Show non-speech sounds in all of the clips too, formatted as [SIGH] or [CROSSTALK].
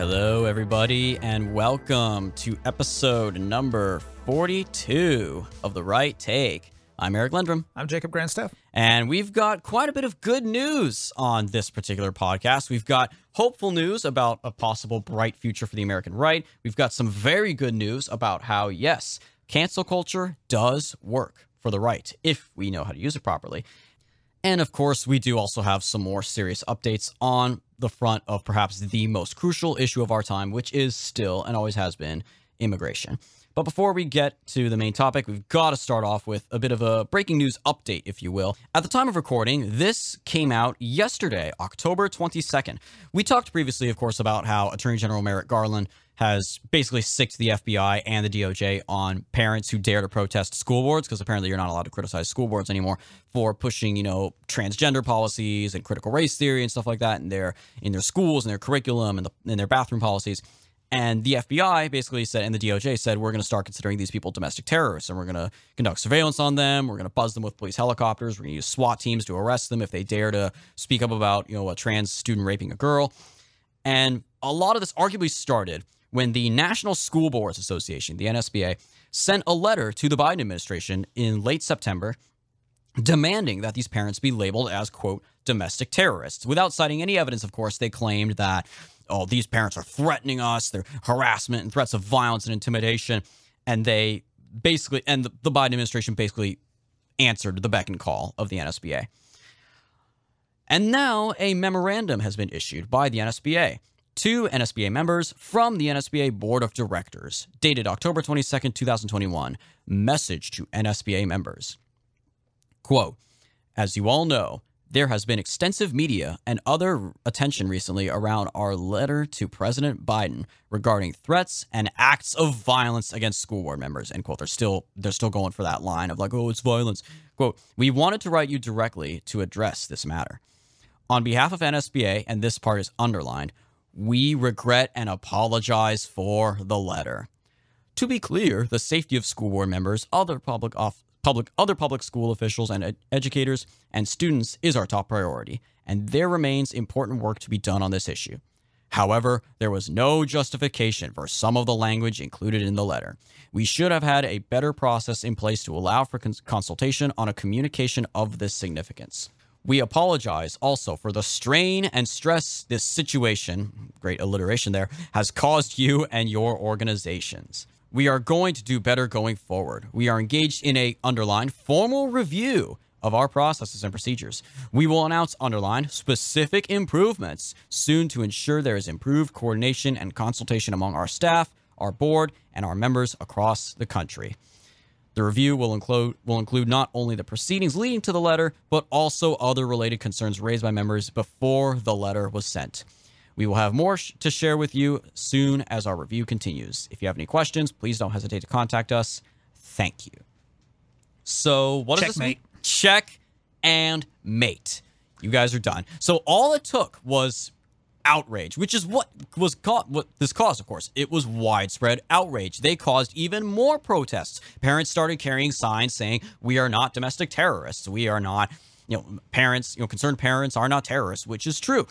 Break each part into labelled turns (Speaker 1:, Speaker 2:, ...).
Speaker 1: Hello, everybody, and welcome to episode number 42 of The Right Take. I'm Eric Lindrum.
Speaker 2: I'm Jacob Grandstaff.
Speaker 1: and we've got quite a bit of good news on this particular podcast. We've got hopeful news about a possible bright future for the American right. We've got some very good news about how, yes, cancel culture does work for the right if we know how to use it properly. And of course, we do also have some more serious updates on the front of perhaps the most crucial issue of our time, which is still and always has been immigration. But before we get to the main topic, we've got to start off with a bit of a breaking news update, if you will. At the time of recording, this came out yesterday, October 22nd. We talked previously, of course, about how Attorney General Merrick Garland has basically sicked the FBI and the DOJ on parents who dare to protest school boards because apparently you're not allowed to criticize school boards anymore for pushing, you know, transgender policies and critical race theory and stuff like that in their in their schools and their curriculum and the, in their bathroom policies. And the FBI basically said, and the DOJ said, we're going to start considering these people domestic terrorists, and we're going to conduct surveillance on them. We're going to buzz them with police helicopters. We're going to use SWAT teams to arrest them if they dare to speak up about, you know, a trans student raping a girl. And a lot of this arguably started when the National School Boards Association, the NSBA, sent a letter to the Biden administration in late September demanding that these parents be labeled as, quote, domestic terrorists. Without citing any evidence, of course, they claimed that, oh, these parents are threatening us, they're harassment and threats of violence and intimidation. And they basically, and the Biden administration basically answered the beck and call of the NSBA. And now a memorandum has been issued by the NSBA to NSBA members from the NSBA Board of Directors, dated October 22nd, 2021. Message to NSBA members. Quote, as you all know, there has been extensive media and other attention recently around our letter to President Biden regarding threats and acts of violence against school board members. End quote. They're still they're still going for that line of like, oh, it's violence. Quote, we wanted to write you directly to address this matter. On behalf of NSBA, and this part is underlined, we regret and apologize for the letter. To be clear, the safety of school board members, other public off, public other public school officials and ed- educators and students is our top priority, and there remains important work to be done on this issue. However, there was no justification for some of the language included in the letter. We should have had a better process in place to allow for cons- consultation on a communication of this significance. We apologize also for the strain and stress this situation, great alliteration there, has caused you and your organizations. We are going to do better going forward. We are engaged in a underlined formal review of our processes and procedures. We will announce underlined specific improvements soon to ensure there is improved coordination and consultation among our staff, our board, and our members across the country. The review will include will include not only the proceedings leading to the letter, but also other related concerns raised by members before the letter was sent. We will have more sh- to share with you soon as our review continues. If you have any questions, please don't hesitate to contact us. Thank you. So, what does this mean? Check and mate. You guys are done. So, all it took was outrage, which is what was caught what this caused, of course. It was widespread outrage. They caused even more protests. Parents started carrying signs saying, "We are not domestic terrorists. We are not." You know, parents, you know, concerned parents are not terrorists, which is true.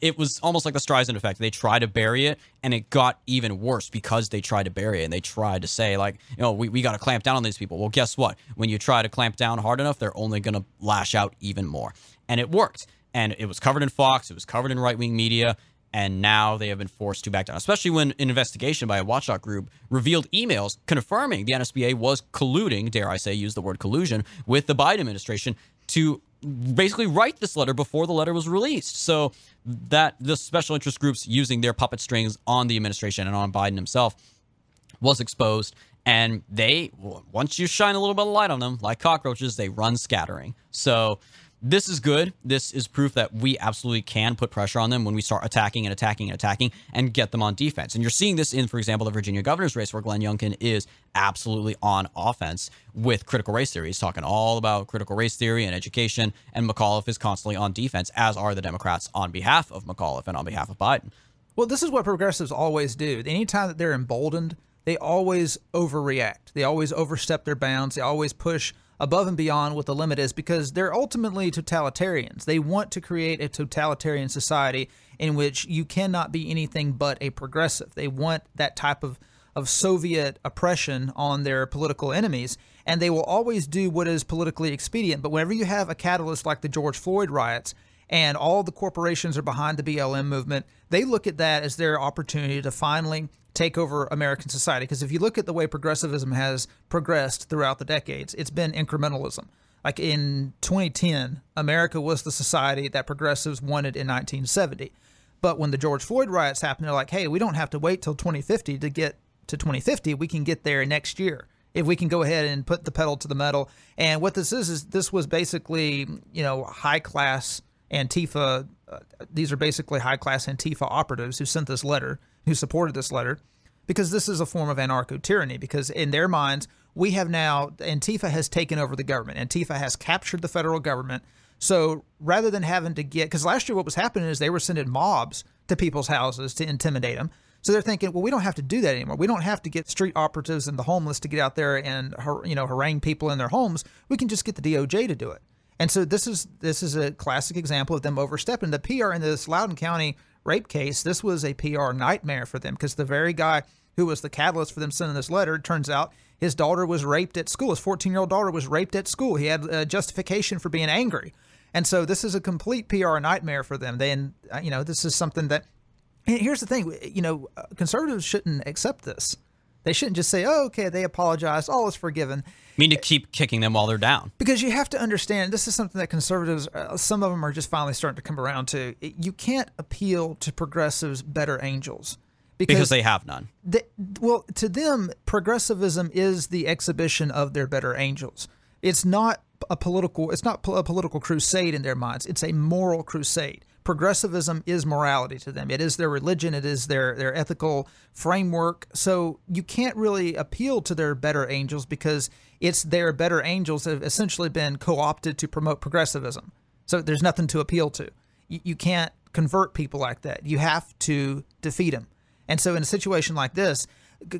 Speaker 1: It was almost like the Streisand effect. They tried to bury it, and it got even worse because they tried to bury it and they tried to say, like, you know, we, we got to clamp down on these people. Well, guess what? When you try to clamp down hard enough, they're only going to lash out even more. And it worked and it was covered in Fox, it was covered in right wing media, and now they have been forced to back down. Especially when an investigation by a watchdog group revealed emails confirming the NSBA was colluding, dare I say, use the word collusion, with the Biden administration to basically write this letter before the letter was released. So that the special interest groups using their puppet strings on the administration and on Biden himself was exposed. And they, once you shine a little bit of light on them, like cockroaches, they run scattering. So this is good. This is proof that we absolutely can put pressure on them when we start attacking and attacking and attacking and get them on defense. And you're seeing this in, for example, the Virginia governor's race, where Glenn Youngkin is absolutely on offense with critical race theory. He's talking all about critical race theory and education, and McAuliffe is constantly on defense, as are the Democrats on behalf of McAuliffe and on behalf of Biden.
Speaker 2: Well, this is what progressives always do. Anytime that they're emboldened, they always overreact. They always overstep their bounds. They always push above and beyond what the limit is because they're ultimately totalitarians. They want to create a totalitarian society in which you cannot be anything but a progressive. They want that type of of Soviet oppression on their political enemies, and they will always do what is politically expedient. But whenever you have a catalyst like the George Floyd riots, and all the corporations are behind the BLM movement, they look at that as their opportunity to finally take over American society. Because if you look at the way progressivism has progressed throughout the decades, it's been incrementalism. Like in 2010, America was the society that progressives wanted in 1970. But when the George Floyd riots happened, they're like, hey, we don't have to wait till 2050 to get to 2050. We can get there next year if we can go ahead and put the pedal to the metal. And what this is, is this was basically, you know, high class Antifa. Uh, these are basically high class Antifa operatives who sent this letter, who supported this letter, because this is a form of anarcho tyranny. Because in their minds, we have now, Antifa has taken over the government. Antifa has captured the federal government. So rather than having to get, because last year what was happening is they were sending mobs to people's houses to intimidate them. So they're thinking, well, we don't have to do that anymore. We don't have to get street operatives and the homeless to get out there and you know harangue people in their homes. We can just get the DOJ to do it. And so this is this is a classic example of them overstepping the PR in this Loudoun County rape case. This was a PR nightmare for them because the very guy who was the catalyst for them sending this letter turns out his daughter was raped at school. His 14 year old daughter was raped at school. He had a justification for being angry. And so this is a complete PR nightmare for them. Then, uh, you know, this is something that, here's the thing, you know, conservatives shouldn't accept this. They shouldn't just say, oh, okay, they apologized, all is forgiven. I
Speaker 1: mean to keep kicking them while they're down.
Speaker 2: Because you have to understand, this is something that conservatives, uh, some of them are just finally starting to come around to. You can't appeal to progressives' better angels.
Speaker 1: Because, because they have none.
Speaker 2: They, well, to them, progressivism is the exhibition of their better angels. It's not a political, it's not a political crusade in their minds. It's a moral crusade progressivism is morality to them. It is their religion. It is their their ethical framework. So you can't really appeal to their better angels because it's their better angels have essentially been co-opted to promote progressivism. So there's nothing to appeal to. You, you can't convert people like that. You have to defeat them. And so in a situation like this,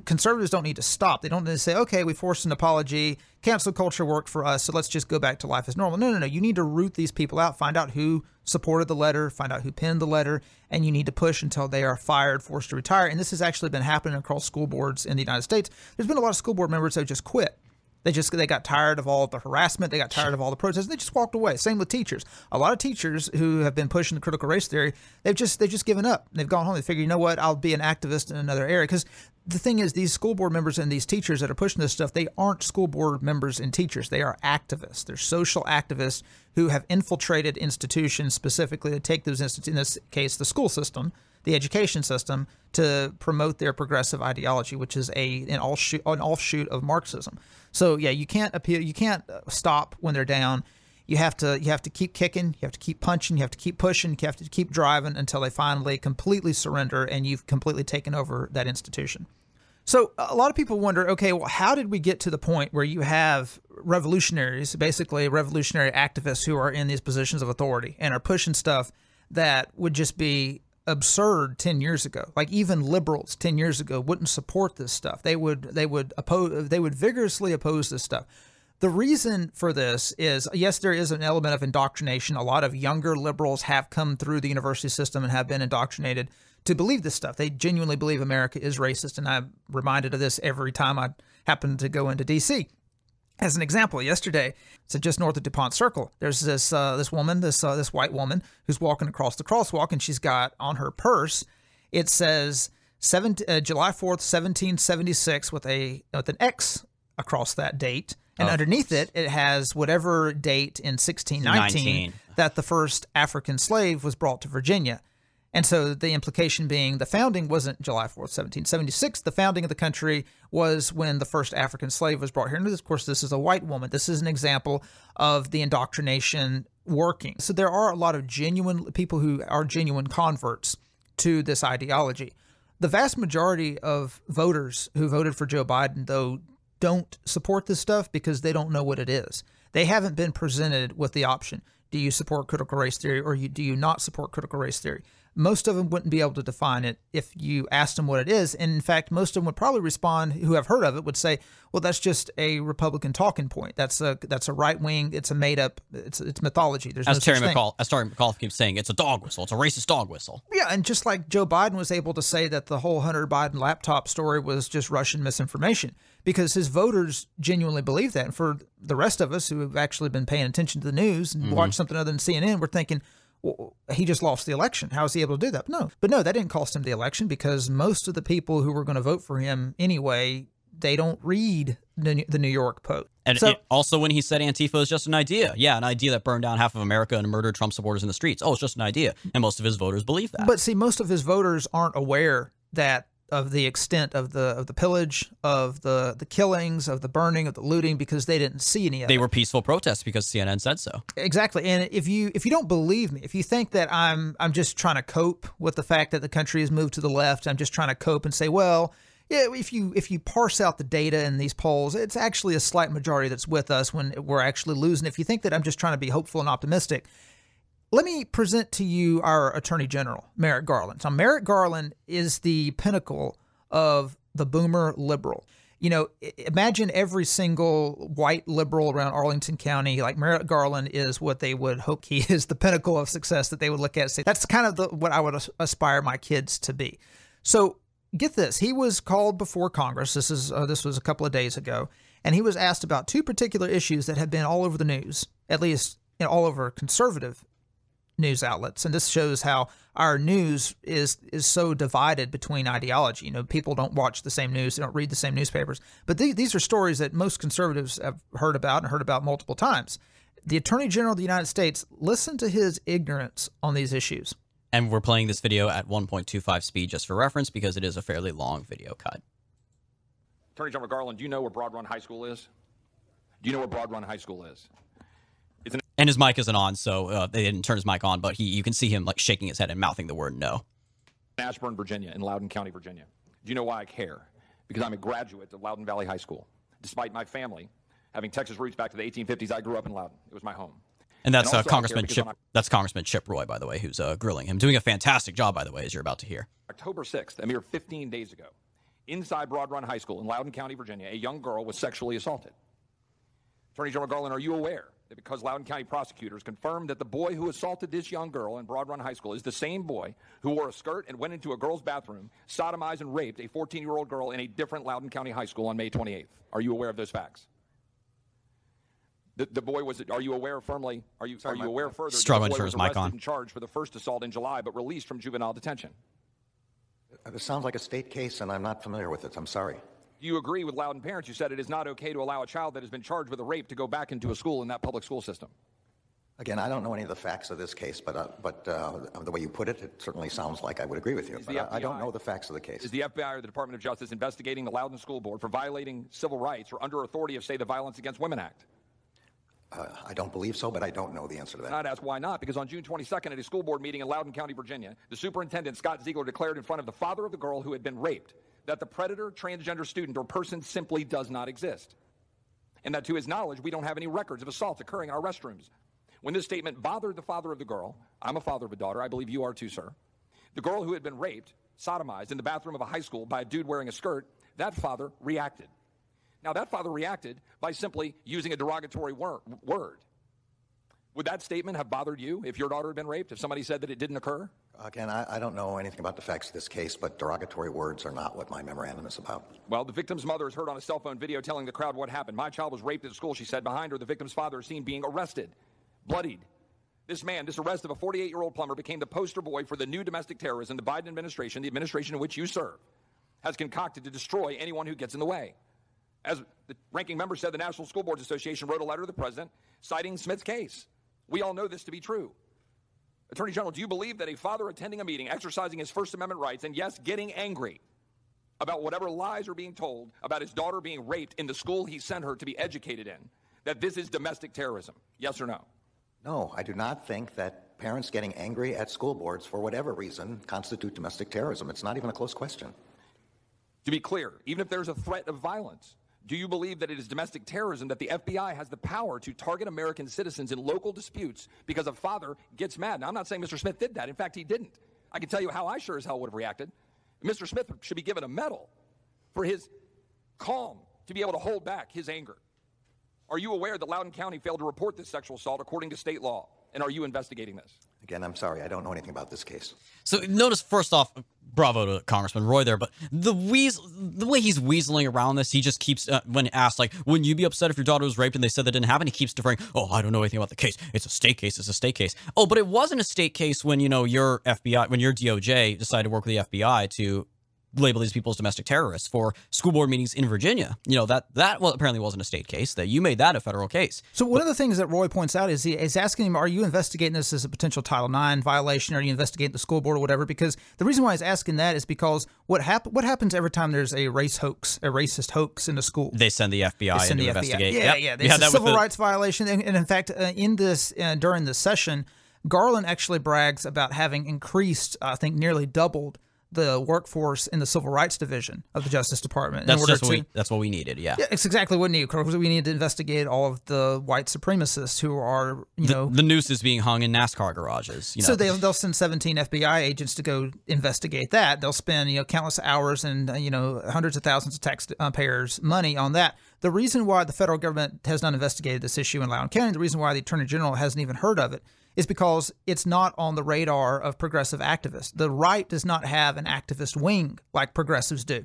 Speaker 2: conservatives don't need to stop. They don't need to say, okay, we forced an apology, cancel culture worked for us, so let's just go back to life as normal. No, no, no. You need to root these people out, find out who supported the letter, find out who penned the letter, and you need to push until they are fired, forced to retire. And this has actually been happening across school boards in the United States. There's been a lot of school board members that just quit they just they got tired of all the harassment. They got tired of all the protests. They just walked away. Same with teachers. A lot of teachers who have been pushing the critical race theory, they've just they've just given up. They've gone home. They figure, you know what? I'll be an activist in another area. Because the thing is, these school board members and these teachers that are pushing this stuff, they aren't school board members and teachers. They are activists. They're social activists who have infiltrated institutions specifically to take those institutions. In this case, the school system the education system to promote their progressive ideology, which is a an offshoot, an offshoot of Marxism. So yeah, you can't appeal, you can't uh, stop when they're down. You have to you have to keep kicking, you have to keep punching, you have to keep pushing, you have to keep driving until they finally completely surrender and you've completely taken over that institution. So a lot of people wonder, okay, well, how did we get to the point where you have revolutionaries, basically revolutionary activists who are in these positions of authority and are pushing stuff that would just be absurd 10 years ago. Like even liberals 10 years ago wouldn't support this stuff. They would they would oppose they would vigorously oppose this stuff. The reason for this is yes, there is an element of indoctrination. A lot of younger liberals have come through the university system and have been indoctrinated to believe this stuff. They genuinely believe America is racist, and I'm reminded of this every time I happen to go into DC. As an example, yesterday, so just north of Dupont Circle, there's this uh, this woman, this uh, this white woman who's walking across the crosswalk, and she's got on her purse, it says seven, uh, July fourth, seventeen seventy six, with a with an X across that date, and oh. underneath it, it has whatever date in sixteen nineteen that the first African slave was brought to Virginia. And so the implication being the founding wasn't July 4th, 1776. The founding of the country was when the first African slave was brought here. And of course, this is a white woman. This is an example of the indoctrination working. So there are a lot of genuine people who are genuine converts to this ideology. The vast majority of voters who voted for Joe Biden, though, don't support this stuff because they don't know what it is. They haven't been presented with the option. Do you support critical race theory or do you not support critical race theory? Most of them wouldn't be able to define it if you asked them what it is. And in fact, most of them would probably respond, who have heard of it, would say, "Well, that's just a Republican talking point. That's a that's a right wing. It's a made up. It's it's mythology. There's
Speaker 1: as
Speaker 2: no
Speaker 1: Terry. McAuliffe, as Terry McAuliffe keeps saying, it's a dog whistle. It's a racist dog whistle.
Speaker 2: Yeah, and just like Joe Biden was able to say that the whole Hunter Biden laptop story was just Russian misinformation because his voters genuinely believe that. And for the rest of us who have actually been paying attention to the news and mm-hmm. watched something other than CNN, we're thinking, well, he just lost the election. How is he able to do that? No, but no, that didn't cost him the election because most of the people who were going to vote for him anyway, they don't read the the New York Post.
Speaker 1: And
Speaker 2: So-
Speaker 1: it- also, when he said Antifa is just an idea, yeah, an idea that burned down half of America and murdered Trump supporters in the streets. Oh, it's just an idea, and most of his voters believe that.
Speaker 2: But see, most of his voters aren't aware that of the extent of the of the pillage, of the the killings, of the burning, of the looting, because they didn't see any of
Speaker 1: they
Speaker 2: it.
Speaker 1: were peaceful protests because CNN said so.
Speaker 2: Exactly. And if you if you don't believe me, if you think that I'm I'm just trying to cope with the fact that the country has moved to the left, I'm just trying to cope and say, well, yeah, if you if you parse out the data in these polls, it's actually a slight majority that's with us when we're actually losing. If you think that I'm just trying to be hopeful and optimistic, let me present to you our Attorney General, Merrick Garland. So, Merrick Garland is the pinnacle of the boomer liberal. You know, imagine every single white liberal around Arlington County, like Merrick Garland, is what they would hope he [LAUGHS] is the pinnacle of success that they would look at say, that's kind of the, what I would aspire my kids to be. So, get this he was called before congress this is uh, this was a couple of days ago and he was asked about two particular issues that have been all over the news at least all over conservative news outlets and this shows how our news is is so divided between ideology you know people don't watch the same news they don't read the same newspapers but the, these are stories that most conservatives have heard about and heard about multiple times the attorney general of the united states listen to his ignorance on these issues
Speaker 1: And we're playing this video at 1.25 speed just for reference because it is a fairly long video cut.
Speaker 3: Attorney General Garland, do you know where Broad Run High School is? Do you know where Broad Run High School is?
Speaker 1: And his mic isn't on, so uh, they didn't turn his mic on, but he you can see him like shaking his head and mouthing the word no.
Speaker 3: Ashburn, Virginia, in Loudoun County, Virginia. Do you know why I care? Because I'm a graduate of Loudoun Valley High School. Despite my family having Texas roots back to the 1850s, I grew up in Loudoun. It was my home.
Speaker 1: And that's
Speaker 3: And
Speaker 1: uh,
Speaker 3: also I care
Speaker 1: Congressman Chip. That's Congressman Chip Roy, by the way, who's uh, grilling him, doing a fantastic job, by the way, as you're about to hear.
Speaker 3: October 6th, a mere 15 days ago, inside Broad Run High School in Loudoun County, Virginia, a young girl was sexually assaulted. Attorney General Garland, are you aware because Loudoun County prosecutors confirmed that the boy who assaulted this young girl in Broad Run High School is the same boy who wore a skirt and went into a girl's bathroom, sodomized and raped a 14 year old girl in a different Loudoun County high school on May 28th? Are you aware of those facts? The, the boy was. Are you aware firmly? Are you are you aware further? that
Speaker 1: Struggling
Speaker 3: the
Speaker 1: to
Speaker 3: boy was
Speaker 1: his mic
Speaker 3: arrested
Speaker 1: on.
Speaker 3: and charged for the first assault in July, but released from juvenile detention.
Speaker 4: This sounds like a state case, and I'm not familiar with it. I'm sorry.
Speaker 3: You agree with Loudoun parents who said it is not okay to allow a child that has been charged with a rape to go back into a school in that public school system?
Speaker 4: Again, I don't know any of the facts of this case, but uh, but uh, the way you put it, it certainly sounds like I would agree with you.
Speaker 3: Is
Speaker 4: But
Speaker 3: the
Speaker 4: I, don't know the facts of the case.
Speaker 3: Is the FBI or the Department of Justice investigating the Loudoun School Board for violating civil rights or under authority of, say, the Violence Against Women Act?
Speaker 4: Uh, I don't believe so, but I don't know the answer to that.
Speaker 3: I'd ask why not, because on June 22nd at a school board meeting in Loudoun County, Virginia, the superintendent, Scott Ziegler, declared in front of the father of the girl who had been raped that the predator, transgender student, or person simply does not exist. And that to his knowledge, we don't have any records of assaults occurring in our restrooms. When this statement bothered the father of the girl, I'm a father of a daughter, I believe you are too, sir. The girl who had been raped, sodomized in the bathroom of a high school by a dude wearing a skirt, that father reacted. Now, that father reacted by simply using a derogatory wor- word. Would that statement have bothered you if your daughter had been raped, if somebody said that it didn't occur?
Speaker 4: Again, I, I don't know anything about the facts of this case, but derogatory words are not what my memorandum is about.
Speaker 3: Well, the victim's mother is heard on a cell phone video telling the crowd what happened. My child was raped at school, she said. Behind her, the victim's father is seen being arrested, bloodied. This man, this arrest of a 48 year old plumber, became the poster boy for the new domestic terrorism the Biden administration, the administration in which you serve, has concocted to destroy anyone who gets in the way. As the ranking member said, the National School Boards Association wrote a letter to the president citing Smith's case. We all know this to be true. Attorney General, do you believe that a father attending a meeting, exercising his First Amendment rights, and yes, getting angry about whatever lies are being told about his daughter being raped in the school he sent her to be educated in, that this is domestic terrorism? Yes or no?
Speaker 4: No, I do not think that parents getting angry at school boards for whatever reason constitute domestic terrorism. It's not even a close question.
Speaker 3: To be clear, even if there's a threat of violence, do you believe that it is domestic terrorism that the FBI has the power to target American citizens in local disputes because a father gets mad? Now, I'm not saying Mr. Smith did that. In fact, he didn't. I can tell you how I sure as hell would have reacted. Mr. Smith should be given a medal for his calm to be able to hold back his anger. Are you aware that Loudoun County failed to report this sexual assault according to state law? And are you investigating this?
Speaker 4: Again, I'm sorry, I don't know anything about this case.
Speaker 1: So notice first off, bravo to Congressman Roy there, but the weasel, the way he's weaseling around this, he just keeps uh, when asked like, "Wouldn't you be upset if your daughter was raped?" and they said that didn't happen, he keeps deferring. Oh, I don't know anything about the case. It's a state case. It's a state case. Oh, but it wasn't a state case when you know your FBI, when your DOJ decided to work with the FBI to label these people as domestic terrorists for school board meetings in Virginia. You know that that well apparently wasn't a state case. That you made that a federal case.
Speaker 2: So one of the things that Roy points out is he is asking him, "Are you investigating this as a potential Title IX violation? Are you investigating the school board or whatever?" Because the reason why he's asking that is because what happen what happens every time there's a race hoax, a racist hoax in the school.
Speaker 1: They send the FBI
Speaker 2: send
Speaker 1: in
Speaker 2: the
Speaker 1: to
Speaker 2: FBI.
Speaker 1: investigate.
Speaker 2: Yeah,
Speaker 1: Yep.
Speaker 2: yeah. It's
Speaker 1: had
Speaker 2: a civil
Speaker 1: the-
Speaker 2: rights violation, and, and in fact, uh, in this uh, during this session, Garland actually brags about having increased, I think, nearly doubled the workforce in the civil rights division of the Justice Department. in
Speaker 1: That's
Speaker 2: order
Speaker 1: just what
Speaker 2: to-
Speaker 1: we we we needed. Yeah.
Speaker 2: Yeah, it's exactly what we need. Because we need to investigate all of the white supremacists who are, you
Speaker 1: The,
Speaker 2: know,
Speaker 1: the noose is being hung in NASCAR garages. You know.
Speaker 2: so they'll, they'll send 17 FBI agents to go investigate that. They'll spend you know countless hours and uh, you know hundreds of thousands of taxpayers' money on that. The reason why the federal government has not investigated this issue in Loudoun County, the reason why the Attorney General hasn't even heard of it, is because it's not on the radar of progressive activists. The right does not have an activist wing like progressives do.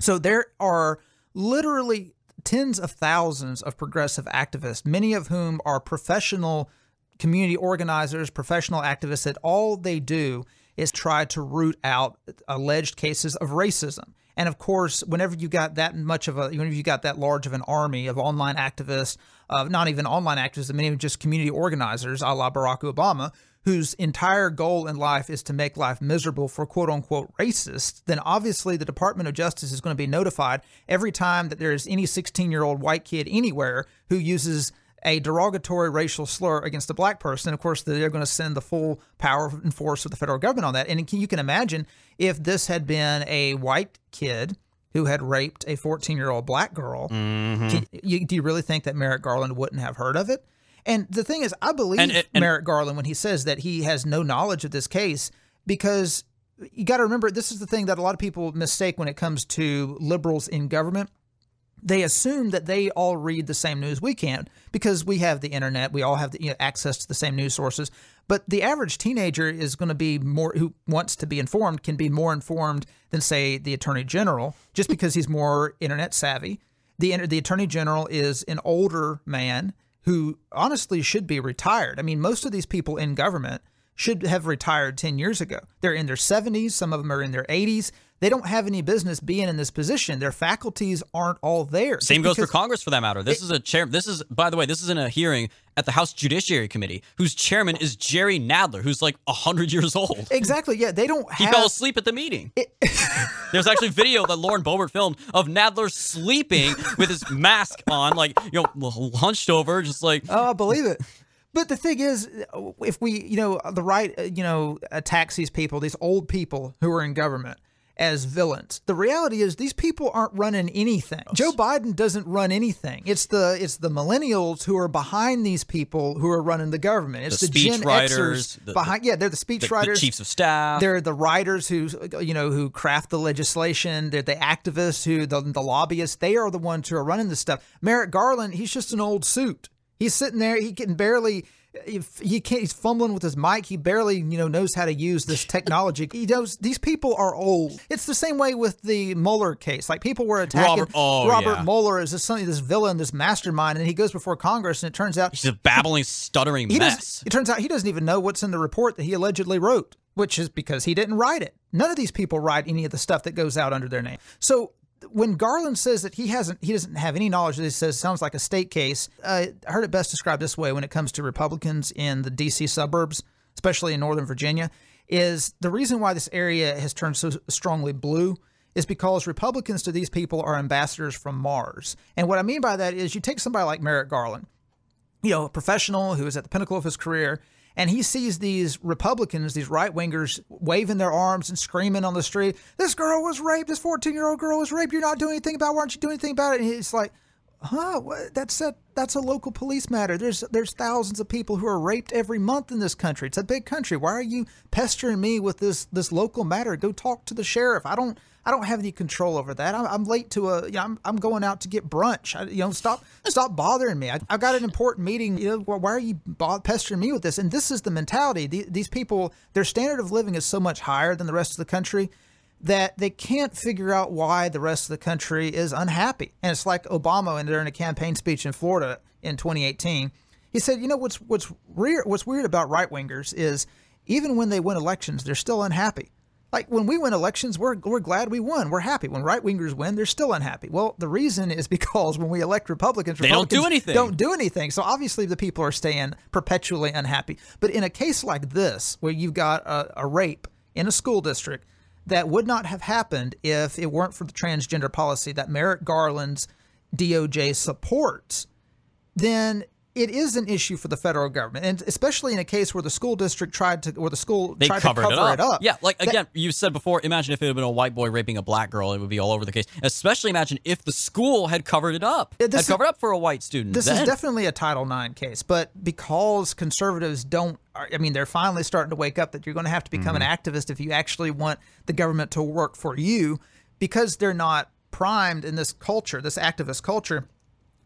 Speaker 2: So there are literally tens of thousands of progressive activists, many of whom are professional community organizers, professional activists that all they do is try to root out alleged cases of racism. And of course, whenever you got that much of a, whenever you got that large of an army of online activists, of not even online activists, many of just community organizers, a la Barack Obama, whose entire goal in life is to make life miserable for quote unquote racists, then obviously the Department of Justice is going to be notified every time that there is any 16 year old white kid anywhere who uses a derogatory racial slur against a black person. Of course, they're going to send the full power and force of the federal government on that. And you can imagine if this had been a white kid who had raped a 14 year old black girl, mm-hmm. can, you, do you really think that Merrick Garland wouldn't have heard of it? And the thing is, I believe
Speaker 1: And- and- and-
Speaker 2: Merrick Garland when he says that he has no knowledge of this case because you got to remember this is the thing that a lot of people mistake when it comes to liberals in government they assume that they all read the same news we can because we have the internet we all have the, you know, access to the same news sources but the average teenager is going to be more who wants to be informed can be more informed than say the attorney general just because he's more internet savvy the the attorney general is an older man who honestly should be retired i mean most of these people in government should have retired 10 years ago. They're in their 70s, some of them are in their 80s. They don't have any business being in this position. Their faculties aren't all there.
Speaker 1: Same goes for Congress for that matter. This is a chair. This is, by the way, this is in a hearing at the House Judiciary Committee, whose chairman is Jerry Nadler, who's like hundred years old.
Speaker 2: Exactly. Yeah, they don't
Speaker 1: He fell asleep at the meeting. [LAUGHS] There's actually video that Lauren Boebert filmed of Nadler sleeping with his mask on, like you know, hunched over, just like
Speaker 2: Oh, I believe it. But the thing is, if we, you know, the right, uh, you know, attacks these people, these old people who are in government as villains. The reality is these people aren't running anything. Joe Biden doesn't run anything. It's the it's the millennials who are behind these people who are running the government. It's
Speaker 1: The
Speaker 2: the, Gen
Speaker 1: speechwriters,
Speaker 2: Xers
Speaker 1: the-
Speaker 2: behind. yeah, they're the
Speaker 1: the, the
Speaker 2: speechwriters.
Speaker 1: chiefs of staff.
Speaker 2: They're the writers who, you know, who craft the legislation. They're the activists who, the, the lobbyists. They are the ones who are running this stuff. Merrick Garland, he's just an old suit. He's sitting there. He can barely. He can't, he's fumbling with his mic. He barely, you know, knows how to use this technology. He knows these people are old. It's the same way with the Mueller case. Like people were attacking
Speaker 1: Robert- oh,
Speaker 2: Robert
Speaker 1: yeah.
Speaker 2: Mueller as this something, this villain, this mastermind, and he goes before Congress, and it turns out
Speaker 1: He's a babbling, stuttering mess.
Speaker 2: it turns out he doesn't even know what's in the report that he allegedly wrote, which is because he didn't write it. None of these people write any of the stuff that goes out under their name. So when Garland says that he hasn't, he doesn't have any knowledge of this, says sounds like a state case. I heard it best described this way when it comes to Republicans in the D.C. suburbs, especially in Northern Virginia, is the reason why this area has turned so strongly blue is because Republicans to these people are ambassadors from Mars. And what I mean by that is you take somebody like Merrick Garland you know, a professional who is at the pinnacle of his career, and he sees these Republicans, these right wingers, waving their arms and screaming on the street, "This girl was raped. This 14 year old girl was raped. You're not doing anything about. it. Why aren't you doing anything about it?" And he's like, huh? What? That's a that's a local police matter. There's there's thousands of people who are raped every month in this country. It's a big country. Why are you pestering me with this this local matter? Go talk to the sheriff. I don't I don't have any control over that. I'm, I'm late to a, you know, I'm, I'm going out to get brunch. I, you know, stop, stop bothering me. I, have got an important meeting. You know, why are you pestering me with this? And this is the mentality. These people, their standard of living is so much higher than the rest of the country that they can't figure out why the rest of the country is unhappy. And it's like Obama, and during a campaign speech in Florida in 2018, he said, "You know what's what's weird? What's weird about right wingers is even when they win elections, they're still unhappy." Like when we win elections, we're, we're glad we won. We're happy. When right wingers win, they're still unhappy. Well, the reason is [LAUGHS] because when we elect Republicans,
Speaker 1: they
Speaker 2: Republicans
Speaker 1: don't do anything.
Speaker 2: Don't do anything. So obviously the people are staying perpetually unhappy. But in a case like this, where you've got a, a rape in a school district that would not have happened if it weren't for the transgender policy that Merrick Garland's DOJ supports, then it is an issue for the federal government, and especially in a case where the school district tried to, or the school
Speaker 1: they
Speaker 2: tried
Speaker 1: covered
Speaker 2: to cover
Speaker 1: it up.
Speaker 2: it up.
Speaker 1: Yeah, like again, you said before. Imagine if it had been a white boy raping a black girl, it would be all over the case. Especially imagine if the school had covered it up,
Speaker 2: Yeah,
Speaker 1: had
Speaker 2: this is-
Speaker 1: covered up for a white student.
Speaker 2: This
Speaker 1: then.
Speaker 2: is definitely a Title IX case, but because conservatives don't, I mean, they're finally starting to wake up that you're going to have to become an mm-hmm. activist if you actually want the government to work for you, because they're not primed in this culture, this activist culture.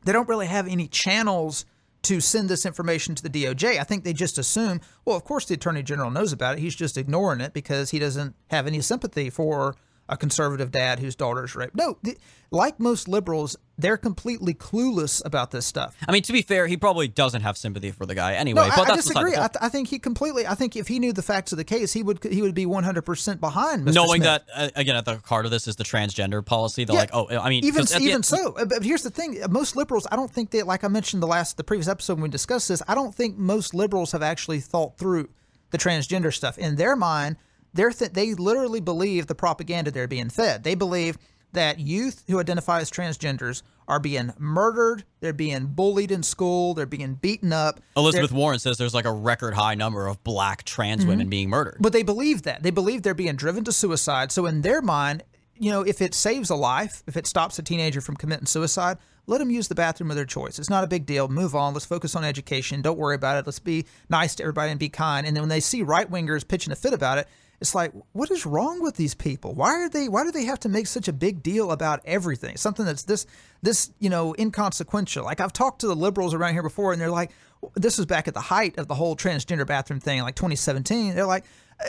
Speaker 2: They don't really have any channels to send this information to the DOJ. I think they just assume, well, of course the Attorney General knows about it. He's just ignoring it because he doesn't have any sympathy for a conservative dad whose daughter's raped. No, th- like most liberals, they're completely clueless about this stuff.
Speaker 1: I mean, to be fair, he probably doesn't have sympathy for the guy anyway.
Speaker 2: No,
Speaker 1: but
Speaker 2: I, I disagree. I, th- I think he completely. I think if he knew the facts of the case, he would he would be 100 percent behind. Mr.
Speaker 1: Knowing
Speaker 2: Smith.
Speaker 1: that uh, again at the heart of this is the transgender policy, they're
Speaker 2: Yeah,
Speaker 1: like, oh, I mean,
Speaker 2: even
Speaker 1: at the
Speaker 2: even so. uh, But here's the thing: most liberals, I don't think that, like I mentioned the last the previous episode when we discussed this, I don't think most liberals have actually thought through the transgender stuff. In their mind, they're th- they literally believe the propaganda they're being fed. They believe that youth who identify as transgenders are being murdered, they're being bullied in school, they're being beaten up.
Speaker 1: Elizabeth Warren says there's like a record high number of black trans
Speaker 2: Mm-hmm.
Speaker 1: women being murdered.
Speaker 2: But they believe that. They believe they're being driven to suicide. So in their mind, you know, if it saves a life, if it stops a teenager from committing suicide, let them use the bathroom of their choice. It's not a big deal. Move on. Let's focus on education. Don't worry about it. Let's be nice to everybody and be kind. And then when they see right wingers pitching a fit about it, it's like, what is wrong with these people? Why are they? Why do they have to make such a big deal about everything? Something that's this, this, you know, inconsequential. Like I've talked to the liberals around here before, and they're like, this was back at the height of the whole transgender bathroom thing, like 2017. They're like,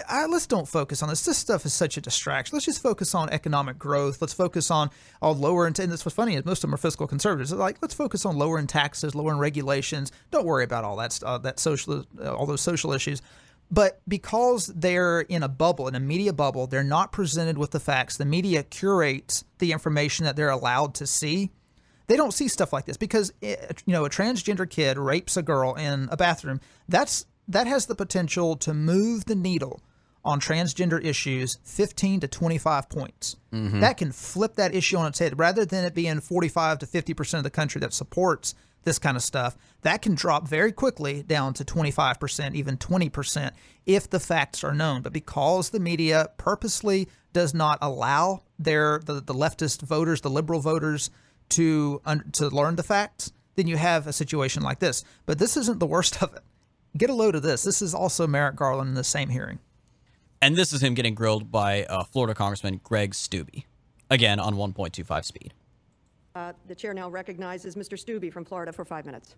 Speaker 2: I, let's don't focus on this. This stuff is such a distraction. Let's just focus on economic growth. Let's focus on on lower and this what's funny is most of them are fiscal conservatives. They're like, let's focus on lowering taxes, lowering regulations. Don't worry about all that stuff, that social, uh, all those social issues. But because they're in a bubble, in a media bubble, they're not presented with the facts. The media curates the information that they're allowed to see. They don't see stuff like this because eh, you know a transgender kid rapes a girl in a bathroom. That's that has the potential to move the needle on transgender issues 15 to 25 points. Mm-hmm. That can flip that issue on its head rather than it being 45 to 50% of the country that supports this kind of stuff. That can drop very quickly down to 25%, even 20% if the facts are known. But because the media purposely does not allow their the, the leftist voters, the liberal voters to to learn the facts, then you have a situation like this. But this isn't the worst of it. Get a load of this. This is also Merrick Garland in the same hearing.
Speaker 1: And this is him getting grilled by uh, Florida Congressman Greg Steube, again on 1.25 speed.
Speaker 5: Uh, The chair now recognizes Mr. Steube from Florida for five minutes.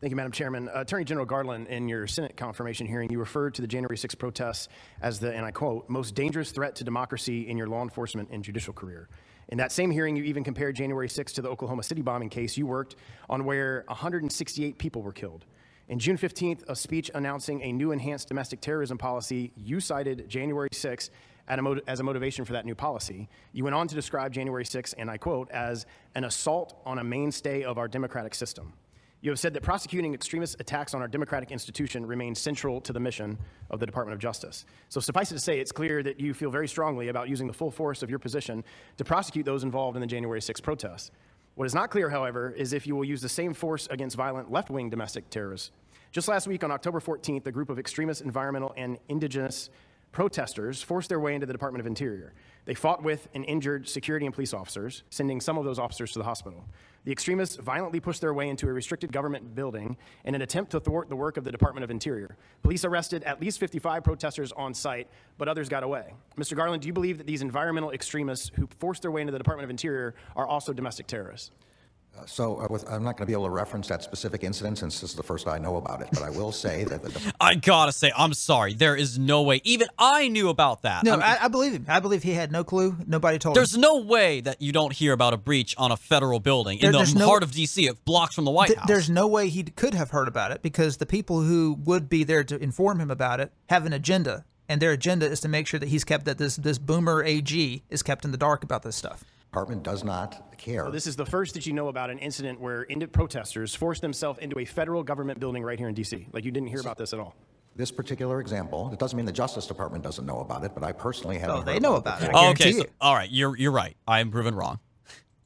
Speaker 6: Thank you, Madam Chairman. Uh, Attorney General Garland, in your Senate confirmation hearing, you referred to the January 6 protests as the, and I quote, most dangerous threat to democracy in your law enforcement and judicial career. In that same hearing, you even compared January 6 to the Oklahoma City bombing case you worked on where 168 people were killed. In June 15th, a speech announcing a new enhanced domestic terrorism policy, you cited January 6 at a mot- as a motivation for that new policy. You went on to describe January 6, and I quote, as an assault on a mainstay of our democratic system. You have said that prosecuting extremist attacks on our democratic institution remains central to the mission of the Department of Justice. So, suffice it to say, it's clear that you feel very strongly about using the full force of your position to prosecute those involved in the January 6 protests. What is not clear, however, is if you will use the same force against violent left wing domestic terrorists. Just last week, on October 14th, a group of extremist environmental and indigenous protesters forced their way into the Department of Interior. They fought with and injured security and police officers, sending some of those officers to the hospital. The extremists violently pushed their way into a restricted government building in an attempt to thwart the work of the Department of Interior. Police arrested at least 55 protesters on site, but others got away. Mr. Garland, do you believe that these environmental extremists who forced their way into the Department of Interior are also domestic terrorists?
Speaker 4: So uh, with, I'm not going to be able to reference that specific incident since this is the first I know about it, but I will say that the [LAUGHS]
Speaker 1: I gotta say, I'm sorry. There is no way. Even I knew about that.
Speaker 2: No,
Speaker 1: I mean,
Speaker 2: I, I believe him. I believe he had no clue. Nobody told him.
Speaker 1: there's no way that you don't hear about a breach on a federal building in the
Speaker 2: there's no-
Speaker 1: heart of D.C., blocks from the White
Speaker 2: Th-
Speaker 1: House.
Speaker 2: There's no way he could have heard about it because the people who would be there to inform him about it have an agenda, and their agenda is to make sure that he's kept that this this boomer AG is kept in the dark about this stuff.
Speaker 4: Department does not care.
Speaker 6: This is the first that you know about an incident where indi- protesters forced themselves into a federal government building right here in D.C. Like you didn't hear about this at all.
Speaker 4: This particular example, it doesn't mean the Justice Department doesn't know about it, but I personally haven't.
Speaker 2: Oh, they know
Speaker 4: about
Speaker 2: about it.
Speaker 1: Oh, okay, so, all right, you're you're right. I am proven wrong.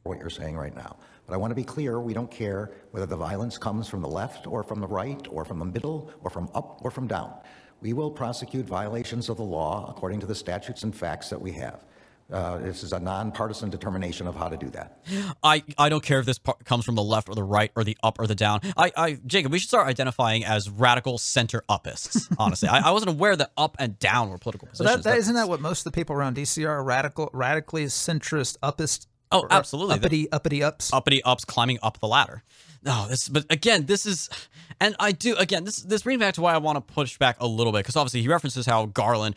Speaker 4: what you're saying right now. But I want to be clear, we don't care whether the violence comes from the left or from the right or from the middle or from up or from down. We will prosecute violations of the law according to the statutes and facts that we have. Uh, this is a nonpartisan determination of how to do that.
Speaker 1: I, I don't care if this part comes from the left or the right or the up or the down. I, I Jacob, we should start identifying as radical center upists. [LAUGHS] Honestly, I, I wasn't aware that up and down were political
Speaker 2: So that, that isn't that what most of the people around DC are radical, radically centrist, uppist.
Speaker 1: Oh, absolutely.
Speaker 2: Uppity, uppity ups.
Speaker 1: uppity ups climbing up the ladder. No, this but again, this is and I do again, this this brings back to why I want to push back a little bit, because obviously he references how Garland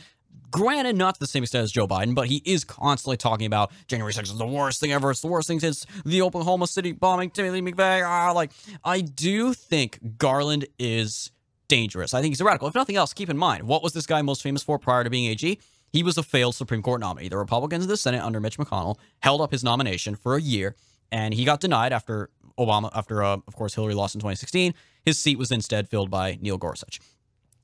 Speaker 1: Granted, not to the same extent as Joe Biden, but he is constantly talking about January 6th is the worst thing ever. It's the worst thing since the Oklahoma City bombing, Timothy McVeigh. Ah, like, I do think Garland is dangerous. I think he's a radical. If nothing else, keep in mind, what was this guy most famous for prior to being AG? He was a failed Supreme Court nominee. The Republicans in the Senate under Mitch McConnell held up his nomination for a year, and he got denied after Obama, after, uh, of course, Hillary lost in 2016. His seat was instead filled by Neil Gorsuch.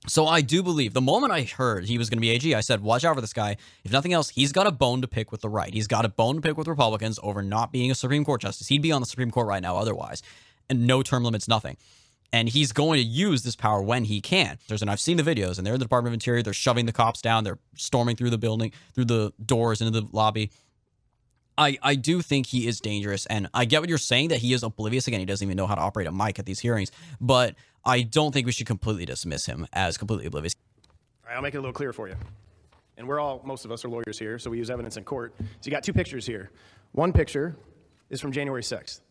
Speaker 1: So I do believe the moment I heard he was going to be AG, I said, watch out for this guy. If nothing else, he's got a bone to pick with the right. He's got a bone to pick with Republicans over not being a Supreme Court justice. He'd be on the Supreme Court right now otherwise. And no term limits, nothing. And he's going to use this power when he can. There's and I've seen the videos, and they're in the Department of Interior. They're shoving the cops down. They're storming through the building, through the doors into the lobby. I, I do think he is dangerous, and I get what you're saying that he is oblivious. Again, he doesn't even know how to operate a mic at these hearings, but I don't think we should completely dismiss him as completely oblivious.
Speaker 6: I'll make it a little clearer for you. And we're all, most of us are lawyers here, so we use evidence in court. So you got two pictures here. One picture is from January 6th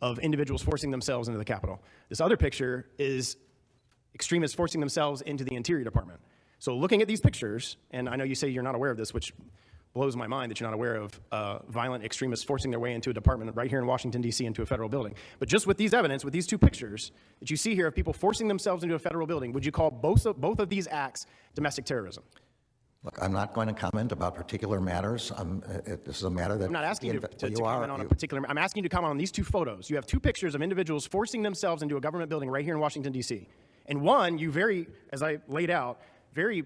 Speaker 6: of individuals forcing themselves into the Capitol. This other picture is extremists forcing themselves into the Interior Department. So looking at these pictures, and I know you say you're not aware of this, which blows my mind that you're not aware of uh, violent extremists forcing their way into a department right here in Washington, D.C., into a federal building. But just with these evidence, with these two pictures that you see here of people forcing themselves into a federal building, would you call both of, both of these acts domestic terrorism?
Speaker 4: Look, I'm not going to comment about particular matters. Um, it, this is a matter that
Speaker 6: I'm not asking you to, to,
Speaker 4: well,
Speaker 6: to
Speaker 4: you are-
Speaker 6: comment on a particular. I'm asking you to comment on these two photos. You have two pictures of individuals forcing themselves into a government building right here in Washington D.C. And one, you very, as I laid out, very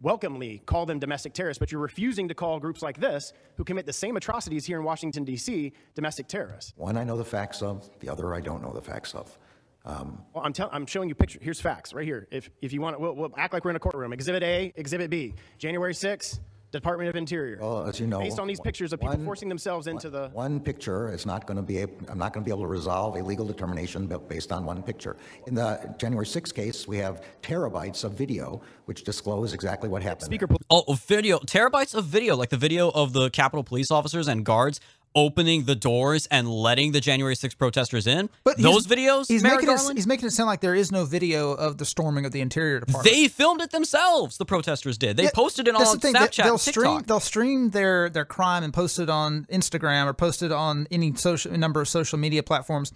Speaker 6: welcomely call them domestic terrorists, but you're refusing to call groups like this, who commit the same atrocities here in Washington D.C., domestic terrorists.
Speaker 4: One I know the facts of, the other I don't know the facts of. Um,
Speaker 6: Well, I'm, tell- I'm showing you pictures. Here's facts right here. If, if you want to, we'll, we'll act like we're in a courtroom. Exhibit A, Exhibit B. January 6th, Department of Interior.
Speaker 4: Well, as you know,
Speaker 6: Based on these pictures of people
Speaker 4: one-
Speaker 6: forcing themselves into the.
Speaker 4: One picture is not going to be, ab- I'm not going to be able to resolve a legal determination bu- based on one picture. In the January 6th case, we have terabytes of video which disclose exactly what happened.
Speaker 6: Speaker,
Speaker 4: there.
Speaker 1: Oh, video, terabytes of video, like the video of the Capitol police officers and guards opening the doors and letting the January 6th protesters in.
Speaker 2: But
Speaker 1: those videos,
Speaker 2: he's
Speaker 1: Merrick
Speaker 2: making it, he's making it sound like there is no video of the storming of the Interior Department.
Speaker 1: they filmed it themselves. The protesters did. They
Speaker 2: Yeah,
Speaker 1: posted it on
Speaker 2: the thing,
Speaker 1: Snapchat,
Speaker 2: They'll stream,
Speaker 1: TikTok.
Speaker 2: they'll stream their their crime and post it on Instagram or post it on any social number of social media platforms.